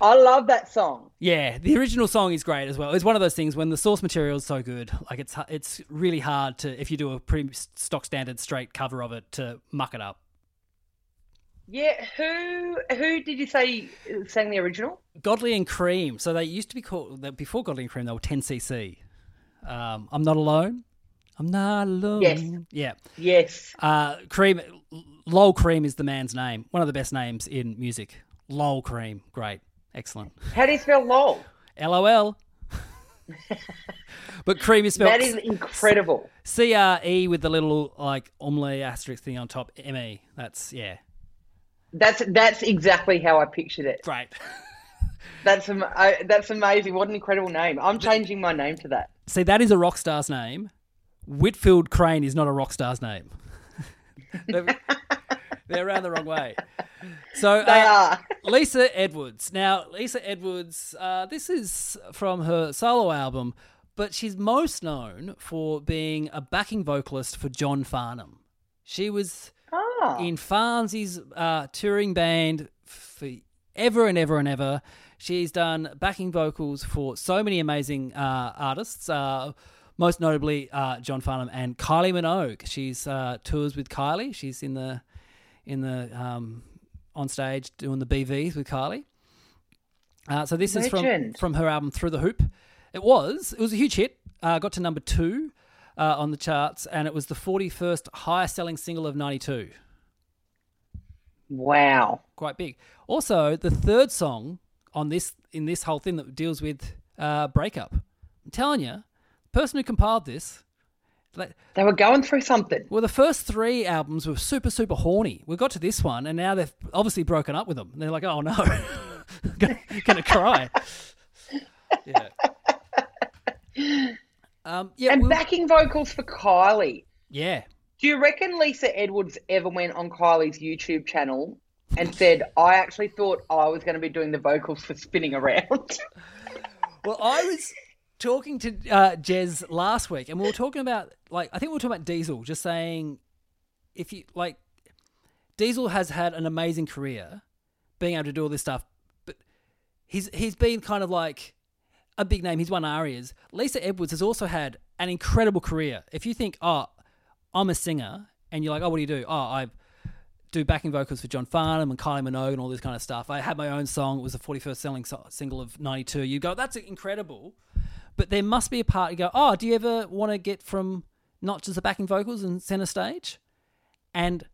I love that song. Yeah, the original song is great as well. It's one of those things when the source material is so good, like it's it's really hard to if you do a pretty stock standard straight cover of it to muck it up. Yeah, who who did you say sang the original? Godley and Creme. So they used to be called before Godley and Creme. They were 10cc. Um, I'm not alone. I'm not alone. Yes. Yeah. Yes. Uh, Creme. Lol Creme is the man's name. One of the best names in music. Lol Creme. Great. Excellent. How do you spell lol? LOL. but Creme is spelled That is incredible. C R E with the little like omle asterisk thing on top. M E. That's yeah. That's that's exactly how I pictured it. Great. That's am- I, that's amazing. What an incredible name. I'm changing my name to that. See, that is a rock star's name. Whitfield Crane is not a rock star's name. they're, around the wrong way. So They uh, are. Lisa Edwards. Now, Lisa Edwards, uh, this is from her solo album, but she's most known for being a backing vocalist for John Farnham. She was Ah. in Farnsy's uh, touring band for ever and ever and ever. She's done backing vocals for so many amazing uh, artists, uh, most notably uh, John Farnham and Kylie Minogue. She's uh, tours with Kylie. She's in the in the um, on stage doing the BVs with Kylie. Uh, so this is from from her album Through the Hoop. It was it was a huge hit. Uh, got to number two uh, on the charts, and it was the forty first highest selling single of ninety two. Wow. Quite big. Also, the third song on this in this whole thing that deals with uh, breakup. I'm telling you, person who compiled this. like, They were going through something. Well, the first three albums were super, super horny. We got to this one, and now they've obviously broken up with them. And They're like, oh no, gonna, gonna cry. Yeah. Um, yeah, And we'll- backing vocals for Kylie. yeah. Do you reckon Lisa Edwards ever went on Kylie's YouTube channel and said, I actually thought I was going to be doing the vocals for spinning around? Well, I was talking to uh, Jez last week, and we were talking about like I think we were talking about Diesel, just saying if you like Diesel has had an amazing career, being able to do all this stuff, but he's he's been kind of like a big name. He's won ARIAs. Lisa Edwards has also had an incredible career. If you think, oh, I'm a singer, and you're like, oh, what do you do? Oh, I do backing vocals for John Farnham and Kylie Minogue and all this kind of stuff. I had my own song. It was the 41st selling so- single of 92. You go, that's incredible. But there must be a part you go, oh, do you ever want to get from not just the backing vocals and center stage? And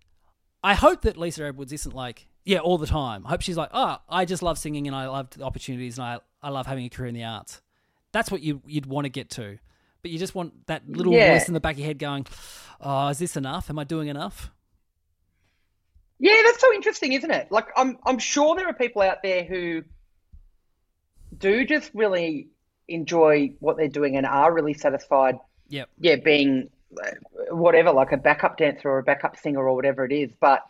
I hope that Lisa Edwards isn't like, yeah, all the time. I hope she's like, oh, I just love singing and I love the opportunities and I, I love having a career in the arts. That's what you, you'd want to get to. But you just want that little Yeah. voice in the back of your head going, oh, is this enough? Am I doing enough? yeah, that's so interesting, isn't it? Like, I'm, I'm sure there are people out there who do just really enjoy what they're doing and are really satisfied, Yeah, yeah, being uh, whatever, like a backup dancer or a backup singer or whatever it is. But,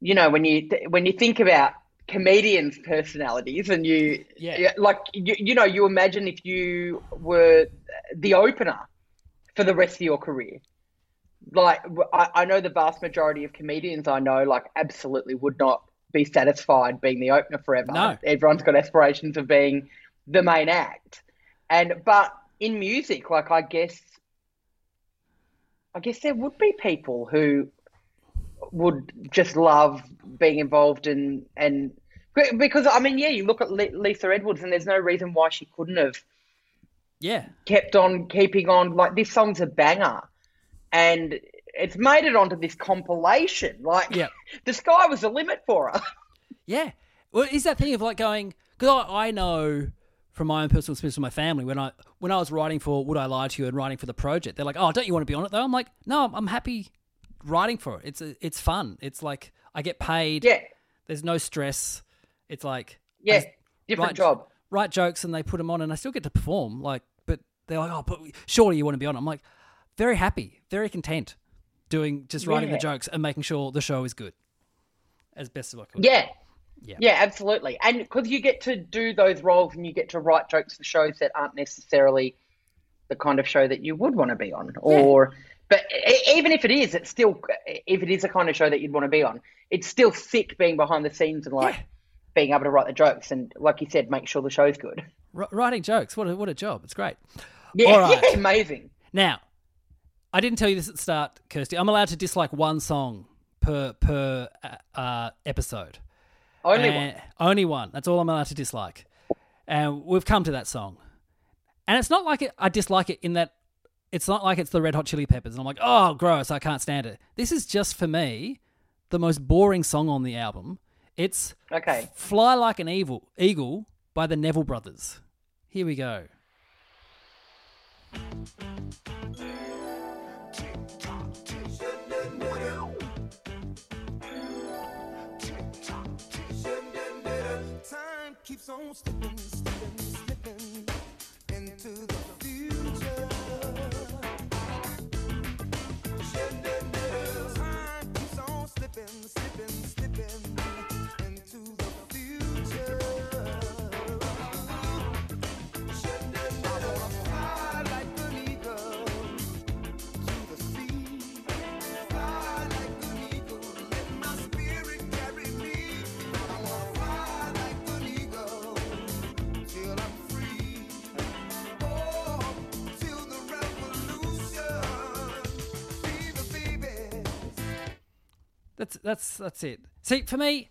you know, when you, when you think about comedians' personalities and you, Yeah. like, you, you know, you imagine if you were the opener for the rest of your career. Like, I, I know the vast majority of comedians I know, like, absolutely would not be satisfied being the opener forever. No. Everyone's got aspirations of being the main act. And, but in music, like, I guess, I guess there would be people who would just love being involved in, and, because, I mean, yeah, you look at Lisa Edwards and there's no reason why she couldn't have Yeah. kept on keeping on. Like this song's a banger, and it's made it onto this compilation. Like Yeah. the sky was the limit for her. Yeah. Well, is that thing of like going because I, I know from my own personal experience with my family when I when I was writing for Would I Lie to You and writing for the project, they're like, "Oh, don't you want to be on it though?" I'm like, "No, I'm- happy writing for it. It's it's fun. It's like I get paid. yeah, There's no stress. It's like yeah, different write- job. Write jokes and they put them on, and I still get to perform. Like, but they're like, "Oh, but surely you want to be on." I'm like, very happy, very content, doing just writing the jokes and making sure the show is good as best as I could. Yeah. Yeah. Yeah, absolutely. And because you get to do those roles and you get to write jokes for shows that aren't necessarily the kind of show that you would want to be on or But even if it is, it's still if it is a kind of show that you'd want to be on, it's still sick being behind the scenes and like Yeah. being able to write the jokes and, like you said, make sure the show's good. R- writing jokes. What a, what a job. It's great. Yeah, All right. yeah, amazing. Now, I didn't tell you this at the start, Kirsty. I'm allowed to dislike one song per per uh, uh, episode. Only eh, one. Only one. That's all I'm allowed to dislike. And we've come to that song. And it's not like it, I dislike it in that it's not like it's the Red Hot Chili Peppers and I'm like, oh, gross, I can't stand it. This is just for me the most boring song on the album. It's Okay. Fly Like an Evil Eagle by the Neville Brothers. Here we go. Keeps on slipping, That's that's it. See, for me,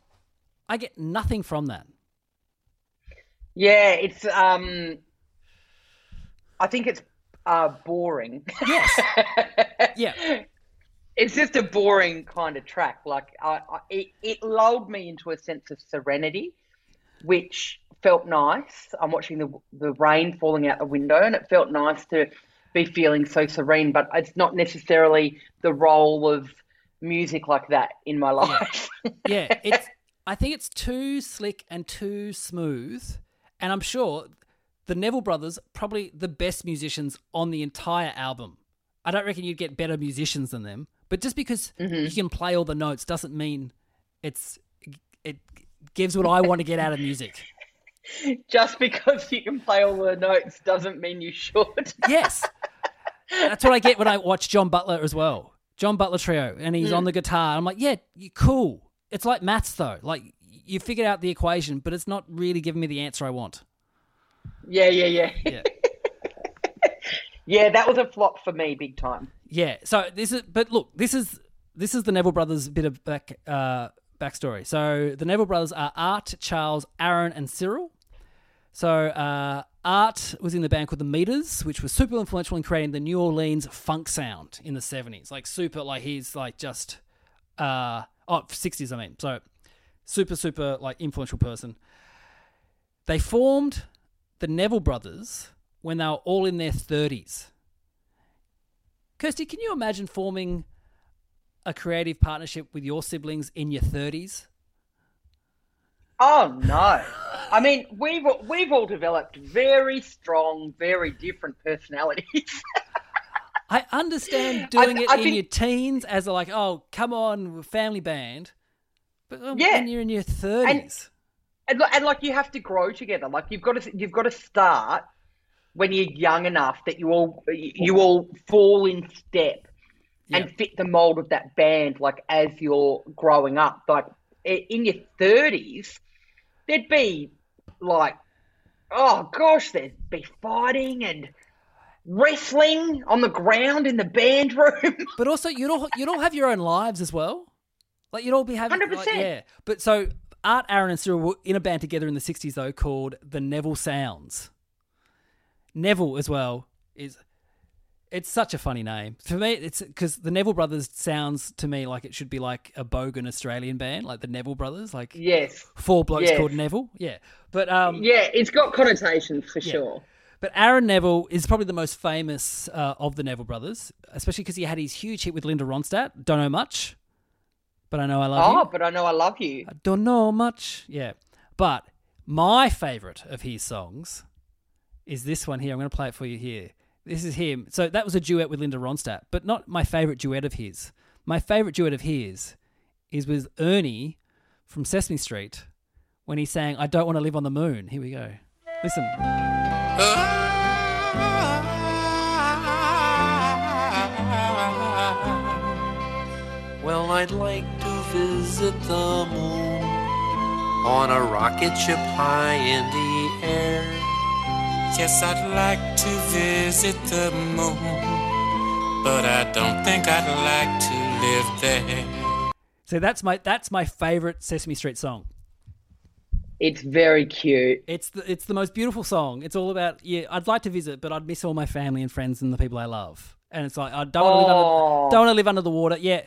I get nothing from that. Yeah, it's um, I think it's uh boring. Yes. yeah. it's just a boring kind of track. Like I, I, it, it lulled me into a sense of serenity, which felt nice. I'm watching the the rain falling out the window, and it felt nice to be feeling so serene. But it's not necessarily the role of music like that in my life. Yeah, it's. I think it's too slick and too smooth, and I'm sure the Neville brothers probably the best musicians on the entire album. I don't reckon you'd get better musicians than them, but just because you mm-hmm. can play all the notes doesn't mean it's it gives what I want to get out of music. Just because you can play all the notes doesn't mean you should. Yes, that's what I get when I watch John Butler as well. John Butler trio, and he's on the guitar. I'm like, yeah, cool. It's like maths though. Like you figured out the equation, but it's not really giving me the answer I want. yeah, yeah, yeah. Yeah. Yeah, that was a flop for me, big time. Yeah. So this is, but look, this is this is the Neville brothers bit of back uh, backstory. So the Neville brothers are Art, Charles, Aaron, and Cyril. So uh, Art was in the band called the Meters, which was super influential in creating the New Orleans funk sound in the seventies. Like super, like he's like just uh oh 60s I mean. So super super like influential person. They formed the Neville brothers when they were all in their 30s. Kirsty, can you imagine forming a creative partnership with your siblings in your 30s? Oh no! I mean, we've we've all developed very strong, very different personalities. I understand doing it I in think- your teens as a like, oh, come on, we're family band. But um, Yeah. when you're in your 30s, and, li- and like you have to grow together. Like you've got to you've got to start when you're young enough that you all you all fall in step and fit the mold of that band. Like as you're growing up, like in your thirties, there'd be like, oh gosh, there'd be fighting and wrestling on the ground in the band room. but also you'd all you'd all have your own lives as well. Like you'd all be having, like, 100%. yeah. But so Art, Aaron, and Cyril were in a band together in the '60s though called the Neville Sounds. Neville as well is. It's such a funny name for me. It's because the Neville Brothers sounds to me like it should be like a bogan Australian band, like the Neville Brothers, like yes, four blokes Yes. called Neville. Yeah, but um, yeah, it's got connotations for sure. But Aaron Neville is probably the most famous uh, of the Neville brothers, especially because he had his huge hit with Linda Ronstadt. Don't know much, but I know I love Oh, you. but I know I love you. I don't know much. Yeah. But my favorite of his songs is this one here. I'm going to play it for you here. This is him. So that was a duet with Linda Ronstadt, but not my favorite duet of his. My favorite duet of his is with Ernie from Sesame Street when he sang I Don't Want to Live on the Moon. Here we go. Listen. Well, I'd like to visit the moon on a rocket ship high in the air. Yes, I'd like to visit the moon, but I don't think I'd like to live there. So that's my that's my favorite Sesame Street song. It's very cute. It's the it's the most beautiful song. It's all about yeah. I'd like to visit, but I'd miss all my family and friends and the people I love. And it's like I don't want to live under don't want to live under the water. Yeah,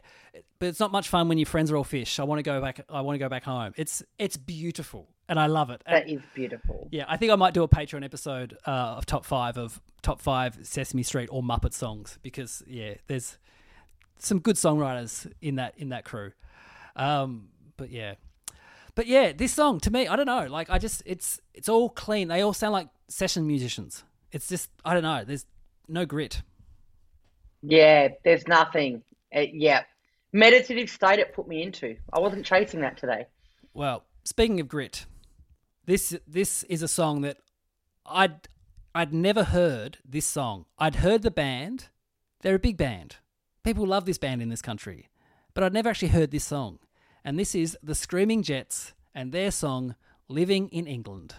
but it's not much fun when your friends are all fish. I want to go back. I want to go back home. It's it's beautiful, and I love it. And- That is beautiful. yeah, I think I might do a Patreon episode uh, of top five of top five Sesame Street or Muppet songs because yeah, there's some good songwriters in that in that crew. Um, but yeah, but yeah, this song to me, I don't know. Like I just it's it's all clean. They all sound like session musicians. It's just I don't know. There's no grit. Yeah, there's nothing. Uh, yeah. Meditative state it put me into. I wasn't chasing that today. Well, speaking of grit, this this is a song that I'd I'd never heard this song. I'd heard the band. They're a big band. People love this band in this country. But I'd never actually heard this song. And this is the Screaming Jets and their song Living in England.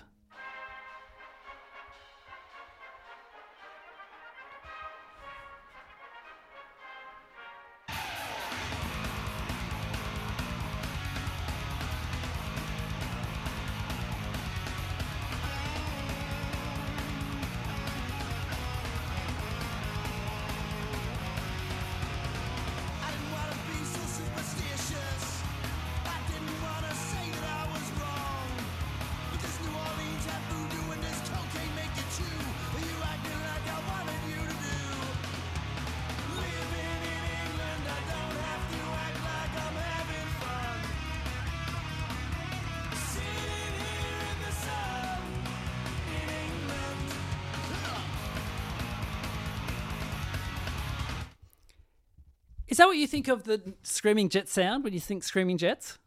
That what you think of the Screaming Jet sound when you think Screaming Jets?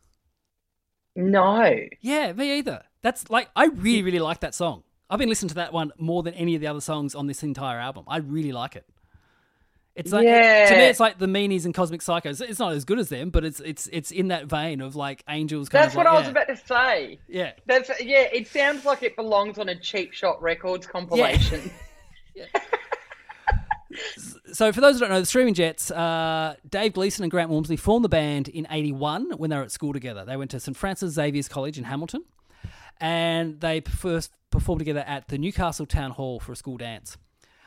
No. Yeah, me either. That's like I really, really like that song. I've been listening to that one more than any of the other songs on this entire album. I really like it. It's like yeah. to me, it's like the Meanies and Cosmic Psychos. It's not as good as them, but it's it's it's in that vein of like Angels. Kind That's what like, I was yeah. about to say. Yeah, That's yeah, it sounds like it belongs on a cheap shot records compilation. So for those who don't know, the Screaming Jets, uh, Dave Gleeson and Grant Walmsley formed the band in '81 when they were at school together. They went to St Francis Xavier's College in Hamilton, and they first performed together at the Newcastle Town Hall for a school dance.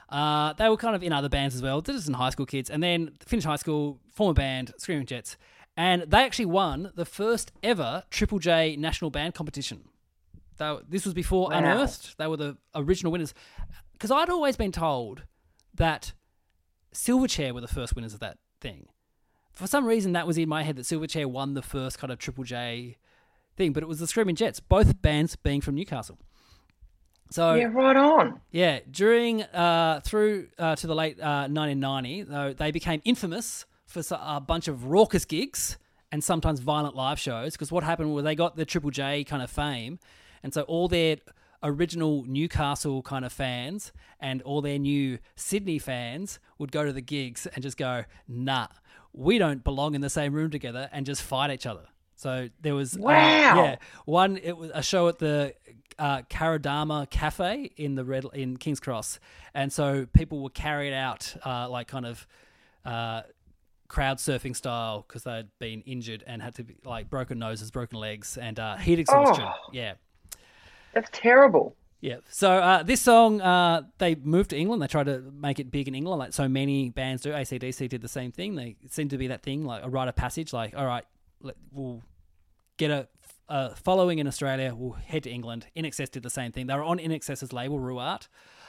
Uh, they were kind of in other bands as well. This is in high school kids, and then finished high school, form a band, Screaming Jets, and they actually won the first ever Triple J national band competition. They, this was before Wow. Unearthed. They were the original winners. Because I'd always been told that Silverchair were the first winners of that thing. For some reason, that was in my head that Silverchair won the first kind of Triple J thing, but it was the Screaming Jets, both bands being from Newcastle. So yeah, right on. yeah, during uh, through uh, to the late uh, 1990, though they became infamous for a bunch of raucous gigs and sometimes violent live shows. Because what happened was they got the Triple J kind of fame, and so all their original Newcastle kind of fans and all their new Sydney fans would go to the gigs and just go, "Nah, we don't belong in the same room together," and just fight each other. So there was uh, Wow. yeah, one it was a show at the uh, Kardomah Cafe in the Red in Kings Cross, and so people were carried out uh, like kind of uh, crowd surfing style because they'd been injured and had to be like broken noses, broken legs, and uh, heat exhaustion. Oh. Yeah. That's terrible. Yeah. So uh, this song, uh, they moved to England. They tried to make it big in England, like so many bands do. ACDC did the same thing. They it seemed to be that thing, like a rite of passage. Like, all right, let, we'll get a, a following in Australia. We'll head to England. INXS did the same thing. They were on INXS's label, Rooart.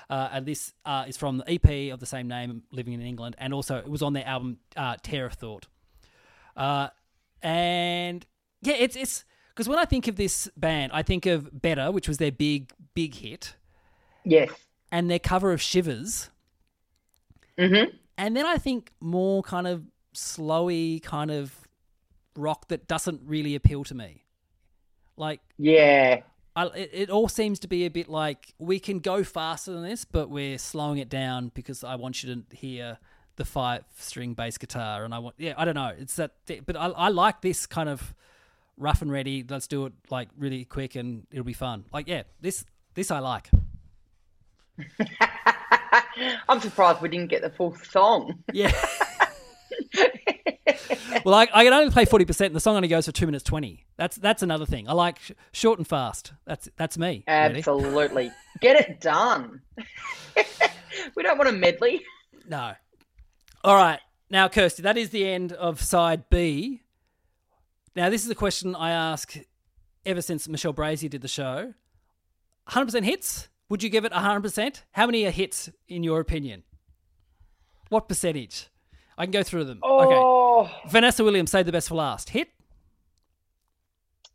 Uh, and this uh, is from the EP of the same name, Living in England, and also it was on their album uh, Tear of Thought. Uh, and yeah, it's it's because when I think of this band, I think of Better, which was their big big hit, Yes. and their cover of Shivers, Mm-hmm. and then I think more kind of slowy kind of rock that doesn't really appeal to me. Like Yeah. I, it, it all seems to be a bit like we can go faster than this, but we're slowing it down because I want you to hear the five string bass guitar, and I want yeah, I don't know, it's that, but I, I like this kind of rough and ready. Let's do it like really quick, and it'll be fun. Like yeah, this this I like. I'm surprised we didn't get the full song. Yeah. well, I, I can only play forty percent, and the song only goes for two minutes twenty. That's that's another thing. I like sh- short and fast. That's that's me. really. Absolutely. Get it done. we don't want a medley. No. All right. Now, Kirsty, that is the end of side B. Now, this is a question I ask ever since Michelle Brasier did the show. 100% hits? Would you give it 100%? How many are hits, in your opinion? What percentage? I can go through them. Oh. Okay. Vanessa Williams, Save the Best for Last. Hit?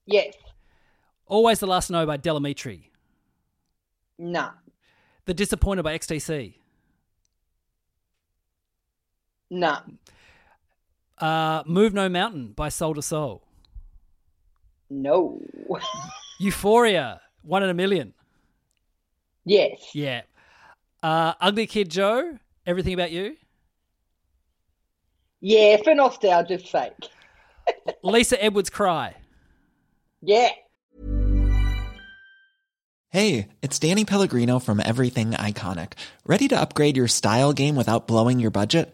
yes. Always the Last Know by Del Amitri. Nah. The Disappointed by XTC. Nah. Uh, Move No Mountain by Soul II Soul. No. Euphoria, One in a Million. yes. Yeah. Uh, Ugly Kid Joe, Everything About You. Yeah, for nostalgia's sake. Lisa Edwards Cry. Yeah. Hey, it's Danny Pellegrino from Everything Iconic. Ready to upgrade your style game without blowing your budget?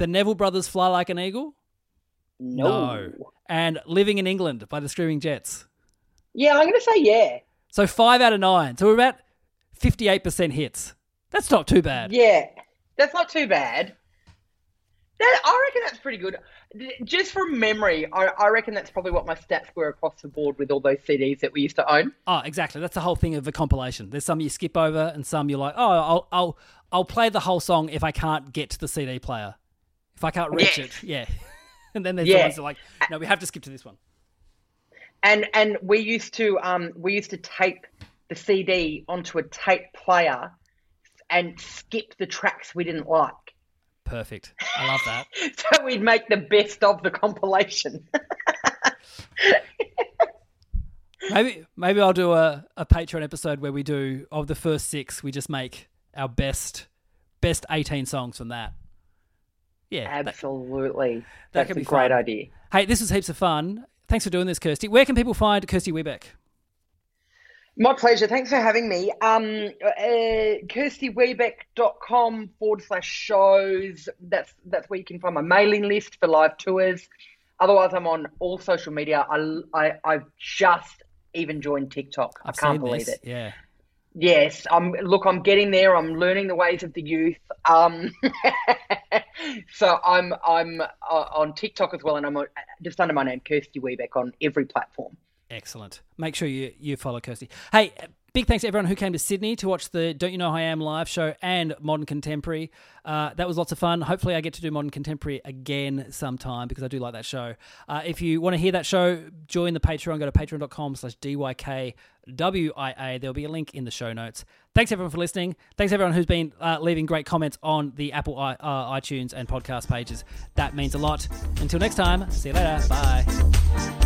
The Neville Brothers Fly Like an Eagle. No. And Living in England by the Screaming Jets. Yeah, I'm going to say yeah. So five out of nine. So we're about 58% hits. That's not too bad. Yeah. That's not too bad. That, I reckon that's pretty good. Just from memory, I, I reckon that's probably what my stats were across the board with all those CDs that we used to own. Oh, exactly. That's the whole thing of a compilation. There's some you skip over, and some you're like, oh, I'll I'll I'll play the whole song if I can't get to the CD player, if I can't reach Yes. it. Yeah. and then there's Yeah. the ones that are like, no, we have to skip to this one. And and we used to um we used to tape the CD onto a tape player and skip the tracks we didn't like. Perfect. I love that. So we'd make the best of the compilation. Maybe maybe I'll do a, a Patreon episode where we do of the first six, we just make our best best eighteen songs from that. Yeah. Absolutely. that That's could a great fun. idea. hey, this was heaps of fun. Thanks for doing this, Kirsty. Where can people find Kirsty Webeck? My pleasure. Thanks for having me. Um, uh, KirstyWebeck.com forward slash shows. That's that's where you can find my mailing list for live tours. Otherwise, I'm on all social media. I, I, I've just even joined TikTok. I've I can't believe this. it. Yeah. Yes, I'm. Look, I'm getting there. I'm learning the ways of the youth. Um, so I'm I'm uh, on TikTok as well, and I'm on, just under my name, Kirsty Webeck, on every platform. Excellent. Make sure you, you follow Kirsty. Hey, big thanks to everyone who came to Sydney to watch the Don't You Know I Am live show and Modern Contemporary. Uh, that was lots of fun. Hopefully, I get to do Modern Contemporary again sometime because I do like that show. Uh, if you want to hear that show, join the Patreon. Go to patreon.com slash DYKWIA. There'll be a link in the show notes. Thanks, everyone, for listening. Thanks, everyone who's been uh, leaving great comments on the Apple uh, iTunes and podcast pages. That means a lot. Until next time, see you later. Bye.